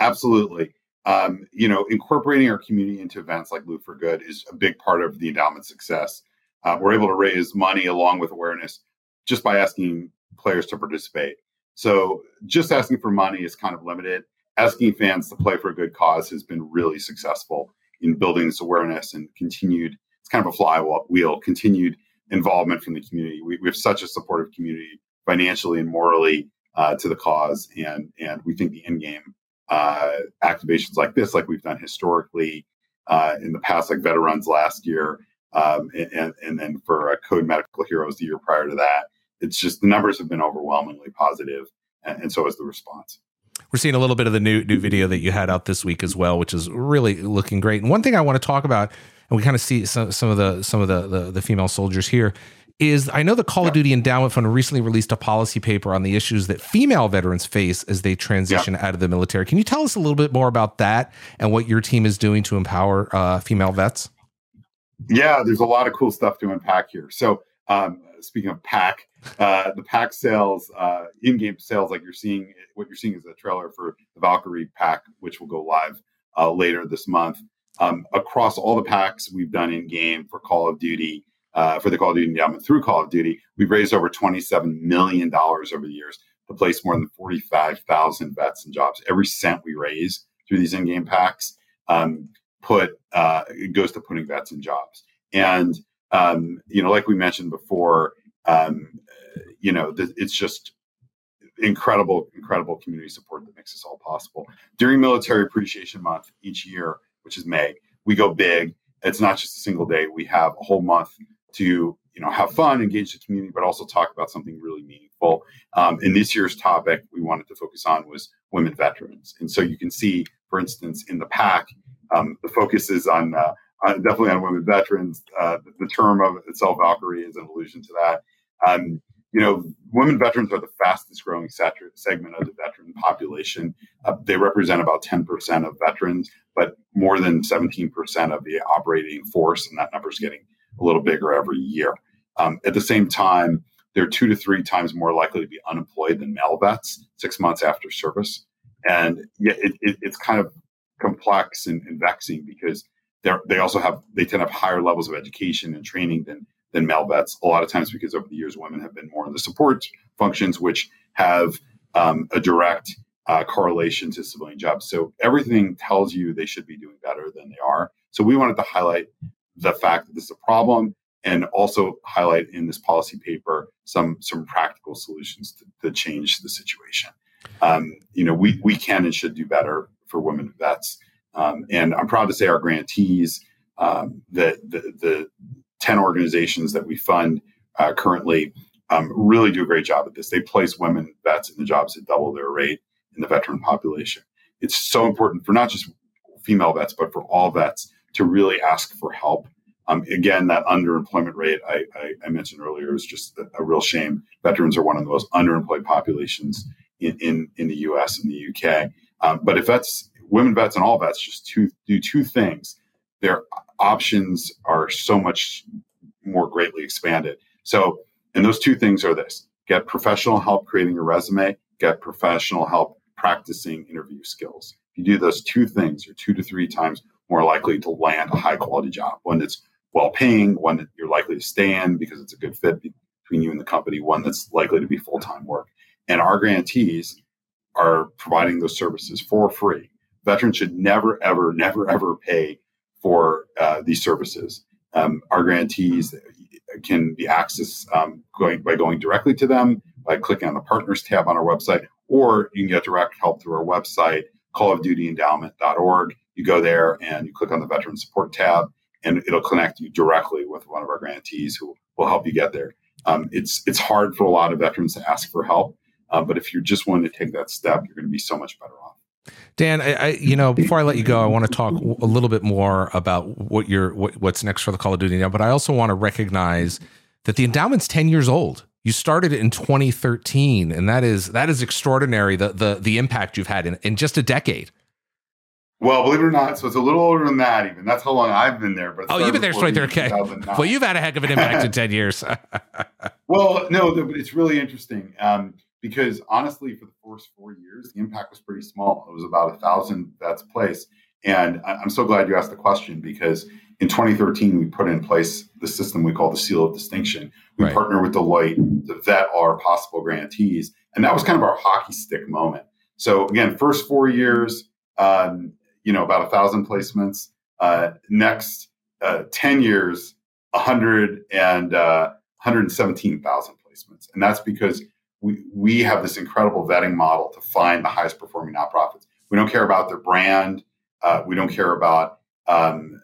Absolutely um, you know, incorporating our community into events like Loot for Good is a big part of the endowment success. Uh, we're able to raise money along with awareness just by asking players to participate. So just asking for money is kind of limited. Asking fans to play for a good cause has been really successful in building this awareness and continued. It's kind of a flywheel, continued involvement from the community. We, we have such a supportive community financially and morally uh, to the cause, and and we think the end game uh, activations like this, like we've done historically uh, in the past, like Veterans last year, um, and, and then for uh, Code Medical Heroes the year prior to that. It's just the numbers have been overwhelmingly positive, and, and so has the response. We're seeing a little bit of the new new video that you had out this week as well, which is really looking great. And one thing I want to talk about, and we kind of see some, some of the some of the, the, the female soldiers here, is I know the Call of Duty Endowment Fund recently released a policy paper on the issues that female veterans face as they transition out of the military. Can you tell us a little bit more about that and what your team is doing to empower uh, female vets? Yeah, there's a lot of cool stuff to unpack here. So, um, speaking of pack, uh, the pack sales, uh, in-game sales, like you're seeing, what you're seeing is a trailer for the Valkyrie pack, which will go live uh, later this month. Um, across all the packs we've done in game for Call of Duty, uh, for the Call of Duty endowment through Call of Duty, we've raised over $27 million over the years to place more than 45,000 vets and jobs. Every cent we raise through these in-game packs um, put uh, goes to putting vets in jobs. And um, you know, like we mentioned before, um, you know, th- it's just incredible, incredible community support that makes this all possible. During Military Appreciation Month each year, which is May, we go big. It's not just a single day. We have a whole month to you know have fun, engage the community, but also talk about something really meaningful. Um, and this year's topic we wanted to focus on was women veterans. And so you can see, for instance, in the pack, um, the focus is on uh, uh, definitely on women veterans. Uh, the, the, term of itself, Valkyrie, is an allusion to that. Um, you know, women veterans are the fastest growing segment of the veteran population. Uh, they represent about 10% of veterans, but more than 17% of the operating force, and that number is getting a little bigger every year. Um, at the same time, they're two to three times more likely to be unemployed than male vets six months after service. And yeah, it, it, it's kind of complex and, and vexing because they also have they tend to have higher levels of education and training than than male vets. A lot of times because over the years women have been more in the support functions, which have um, a direct uh, correlation to civilian jobs. So everything tells you they should be doing better than they are. So we wanted to highlight the fact that this is a problem and also highlight in this policy paper some some practical solutions to, to change the situation. Um, you know, we we can and should do better for women vets. Um, and I'm proud to say our grantees, um, the, the, the 10 organizations that we fund uh, currently, um, really do a great job at this. They place women vets in the jobs that double their rate in the veteran population. It's so important for not just female vets, but for all vets to really ask for help. Um, again, that underemployment rate I, I, I, mentioned earlier is just a, a, real shame. Veterans are one of the most underemployed populations in, in, in the US and the UK. Um, but if that's women vets and all vets just two, do two things. Their options are so much more greatly expanded. So, and those two things are this get professional help creating your resume, get professional help practicing interview skills. If you do those two things, you're two to three times more likely to land a high quality job, one that's well paying, one that you're likely to stay in because it's a good fit between you and the company, one that's likely to be full time work. And our grantees are providing those services for free veterans should never, ever, never, ever pay for uh, these services. Um, our grantees can be accessed um, going, by going directly to them by clicking on the partners tab on our website, or you can get direct help through our website, callofdutyendowment.org. You go there and you click on the veteran support tab, and it'll connect you directly with one of our grantees who will help you get there. Um, it's it's hard for a lot of veterans to ask for help, uh, but if you're just willing to take that step, you're going to be so much better off. Dan, I, I, you know, before I let you go, I want to talk a little bit more about what you're, what, what's next for the Call of Duty now. But I also want to recognize that the endowment's ten years old. You started it in 2013, and that is that is extraordinary. The the the impact you've had in, in just a decade. Well, believe it or not, so it's a little older than that. Even that's how long I've been there. But oh, you've been there straight there. Okay. Well, you've had a heck of an impact in <laughs> ten years. well, no, it's really interesting. Um, because honestly, for the first four years, the impact was pretty small. It was about a thousand vets placed. And I'm so glad you asked the question because in 2013, we put in place the system we call the Seal of Distinction. We right. partner with Deloitte to vet our possible grantees. And that was kind of our hockey stick moment. So again, first four years, um, you know, about a thousand placements. Uh, next uh, 10 years, 100 and uh, 117,000 placements. And that's because we, we have this incredible vetting model to find the highest performing nonprofits. We don't care about their brand. Uh, we don't care about um,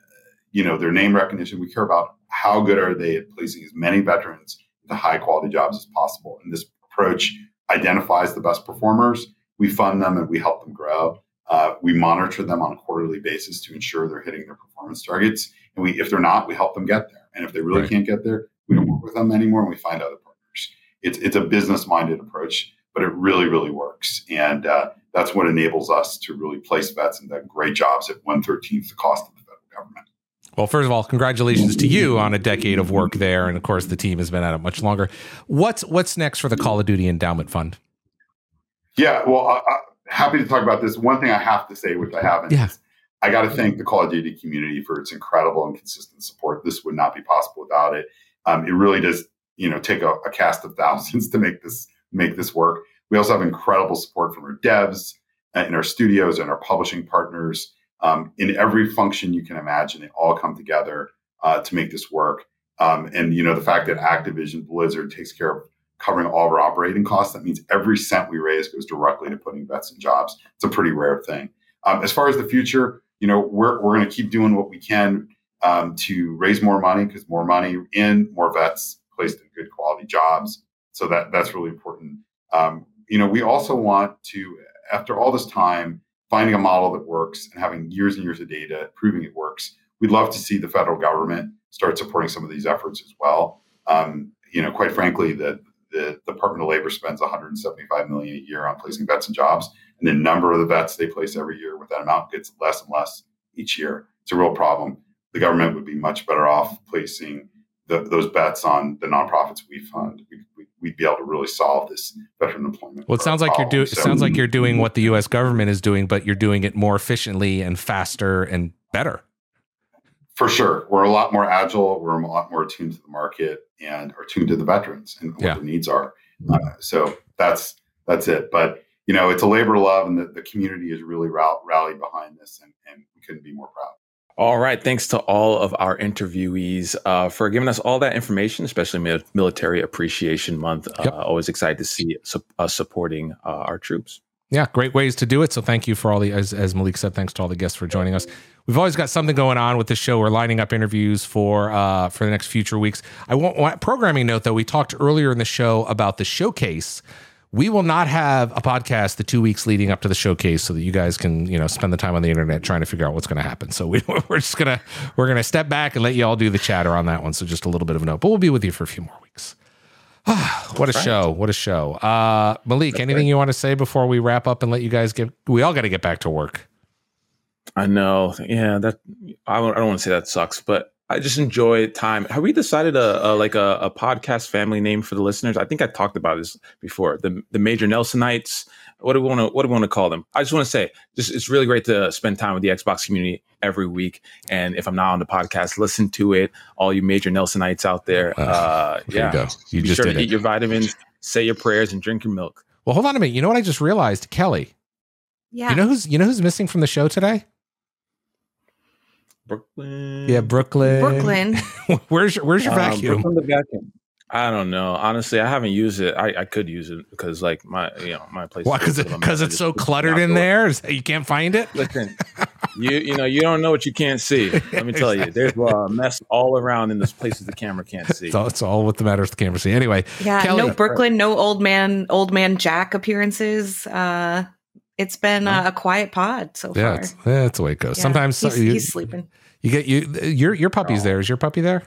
you know their name recognition. We care about how good are they at placing as many veterans into high quality jobs as possible. And this approach identifies the best performers. We fund them and we help them grow. Uh, we monitor them on a quarterly basis to ensure they're hitting their performance targets. And we, if they're not, we help them get there. And if they really right. can't get there, we don't work with them anymore and we find other partners. it's it's a business minded approach, but it really really works, and uh, that's what enables us to really place bets vets into great jobs at one thirteenth the cost of the federal government. Well, first of all, congratulations to you on a decade of work there, and of course, the team has been at it much longer. What's what's next for the Call of Duty Endowment Fund? Yeah, well, I, I, happy to talk about this. One thing I have to say, which I haven't, yeah. I got to thank the Call of Duty community for its incredible and consistent support. This would not be possible without it. Um, it really does, you know, take a, a, cast of <laughs> thousands to make this make this work. We also have incredible support from our devs and our studios and our publishing partners. Um, in every function you can imagine, they all come together uh, to make this work. Um, and you know, the fact that Activision Blizzard takes care of covering all of our operating costs, that means every cent we raise goes directly to putting vets in jobs. It's a pretty rare thing. Um, as far as the future, you know, we're, we're going to keep doing what we can um, to raise more money because more money in more vets placed in good quality jobs. So that that's really important. Um, you know, we also want to, after all this time, finding a model that works and having years and years of data proving it works. We'd love to see the federal government start supporting some of these efforts as well. Um, you know, quite frankly, the the Department of Labor spends 175 million a year on placing vets in jobs, and the number of the vets they place every year with that amount gets less and less each year. It's a real problem. The government would be much better off placing the, those bets on the nonprofits we fund. We, would we, be able to really solve this veteran employment. Well, it sounds like you're doing. So, sounds like you're doing what the U.S. government is doing, but you're doing it more efficiently and faster and better. For sure, we're a lot more agile. We're a lot more attuned to the market and are tuned to the veterans and what yeah. their needs are. Uh, so that's that's it. But you know, it's a labor of love, and the, the community is really rallied behind this, and, and we couldn't be more proud. All right. Thanks to all of our interviewees uh, for giving us all that information, especially Military Appreciation Month. Uh, yep. Always excited to see su- us supporting uh, our troops. Yeah, great ways to do it. So thank you for all the, as, as Malik said, thanks to all the guests for joining us. We've always got something going on with the show. We're lining up interviews for uh, for the next future weeks. I want, want programming note though. We talked earlier in the show about the showcase. We will not have a podcast the two weeks leading up to the showcase, so that you guys can you know spend the time on the internet trying to figure out what's going to happen. So we, <laughs> we're just gonna we're gonna step back and let you all do the chatter on that one. So just a little bit of a note, but we'll be with you for a few more weeks. <sighs> what a right. show! What a show! Uh, Malik, That's anything right. you want to say before we wrap up and let you guys get? We all got to get back to work. I know. Yeah, that I don't, I don't want to say that sucks, but I just enjoy time. Have we decided a, a like a, a, podcast family name for the listeners? I think I talked about this before. The the Major Nelsonites. What do we want to What do we want to call them? I just want to say, just it's really great to spend time with the Xbox community every week. And if I'm not on the podcast, listen to it. All you Major Nelsonites out there, uh, <laughs> uh yeah, you, you just sure did to it. eat your vitamins, say your prayers, and drink your milk. Well, hold on a minute. You know what I just realized, Kelly? Yeah. You know who's you know who's missing from the show today? Brooklyn. Yeah, Brooklyn. Brooklyn. <laughs> where's your, where's your um, vacuum? Brooklyn the vacuum. I don't know. Honestly, I haven't used it. I, I could use it because like my you know my place. Why? Because it, because it's so cluttered in there. You can't find it. Listen, <laughs> you you know you don't know what you can't see. Let me tell you, <laughs> there's a mess all around in this places the camera can't see. It's all, it's all what the matters the camera see. Anyway, yeah. Kelly, no Brooklyn, no old man, old man Jack appearances. Uh, it's been uh, a quiet pod so yeah, far. It's, yeah, that's the way it goes. Yeah, Sometimes he's, you, he's sleeping. You get you your your puppy's there. Is your puppy there?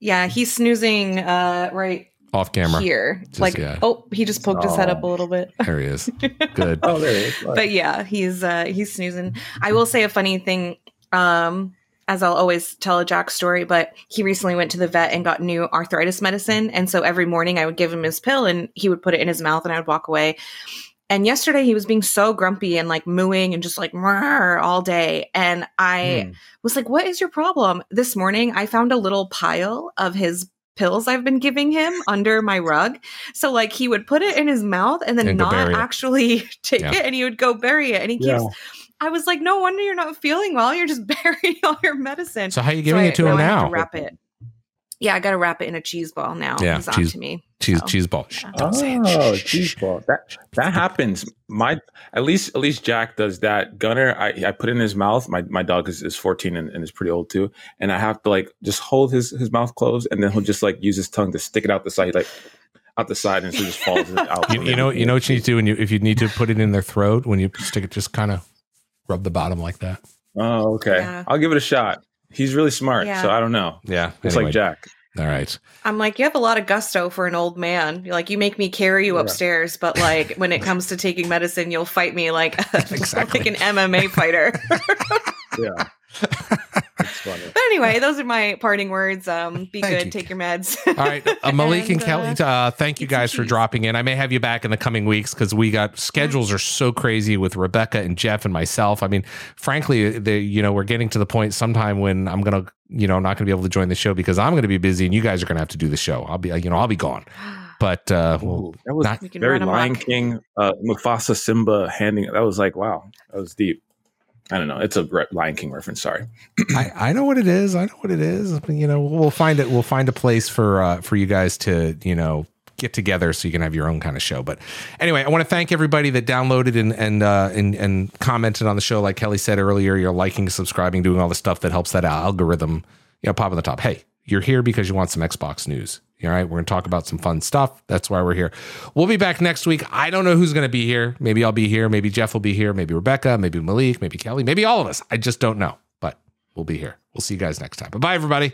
Yeah, he's snoozing uh right off camera here. Just, like yeah. oh, he just poked oh. his head up a little bit. There he is. <laughs> Good. oh, there he is. But yeah, he's uh he's snoozing. I will say a funny thing. Um, as I'll always tell a Jack story, but he recently went to the vet and got new arthritis medicine. And so every morning I would give him his pill and he would put it in his mouth and I would walk away. And yesterday he was being so grumpy and like mooing and just like all day. And I mm. was like, what is your problem? This morning I found a little pile of his pills I've been giving him under my rug. So like he would put it in his mouth and then and not actually <laughs> take yeah. it and he would go bury it. And he keeps yeah. I was like, no wonder you're not feeling well. You're just <laughs> burying all your medicine. So how are you giving so it to I, him now? To wrap it. Yeah, I got to wrap it in a cheese ball now. Yeah, He's cheese, to me. Cheese, so. cheese ball. Don't oh, cheese ball. That that happens. My at least at least Jack does that. Gunner, I, I put in his mouth. My my dog is, is 14 and, and is pretty old too, and I have to like just hold his his mouth closed, and then he'll just like use his tongue to stick it out the side, like out the side, and so it just falls out. <laughs> You, you know, you know what you need to do when you if you need to put it in their throat when you stick it, just kind of rub the bottom like that. Oh, okay. Yeah. I'll give it a shot. He's really smart, yeah. so I don't know. Yeah, it's anyway. like Jack. All right. I'm like, you have a lot of gusto for an old man. You're like, you make me carry you yeah. upstairs, but like when it comes to taking medicine, you'll fight me like <laughs> <laughs> exactly. like an MMA fighter. <laughs> yeah. But anyway, those are my parting words. Um, be thank good, you. take your meds. All right, uh, <laughs> Malik and, and Kelly, uh, uh, thank you guys for dropping in. I may have you back in the coming weeks because we got schedules are so crazy with Rebecca and Jeff and myself. I mean, frankly, the you know we're getting to the point sometime when I'm gonna you know I'm not gonna be able to join the show because I'm gonna be busy and you guys are gonna have to do the show. I'll be you know I'll be gone. <gasps> But uh, well, that was not, very Lion King, uh, Mufasa, Simba handing. That was like wow, that was deep. I don't know. It's a Lion King reference. Sorry. <clears throat> I, I know what it is. I know what it is. You know, we'll find it. We'll find a place for uh, for you guys to you know get together so you can have your own kind of show. But anyway, I want to thank everybody that downloaded and and uh, and, and commented on the show. Like Kelly said earlier, you're liking, subscribing, doing all the stuff that helps that algorithm you know pop on the top. Hey, you're here because you want some Xbox news. All right, we're going to talk about some fun stuff. That's why we're here. We'll be back next week. I don't know who's going to be here. Maybe I'll be here. Maybe Jeff will be here. Maybe Rebecca. Maybe Malik. Maybe Kelly. Maybe all of us. I just don't know. But we'll be here. We'll see you guys next time. Bye bye, everybody.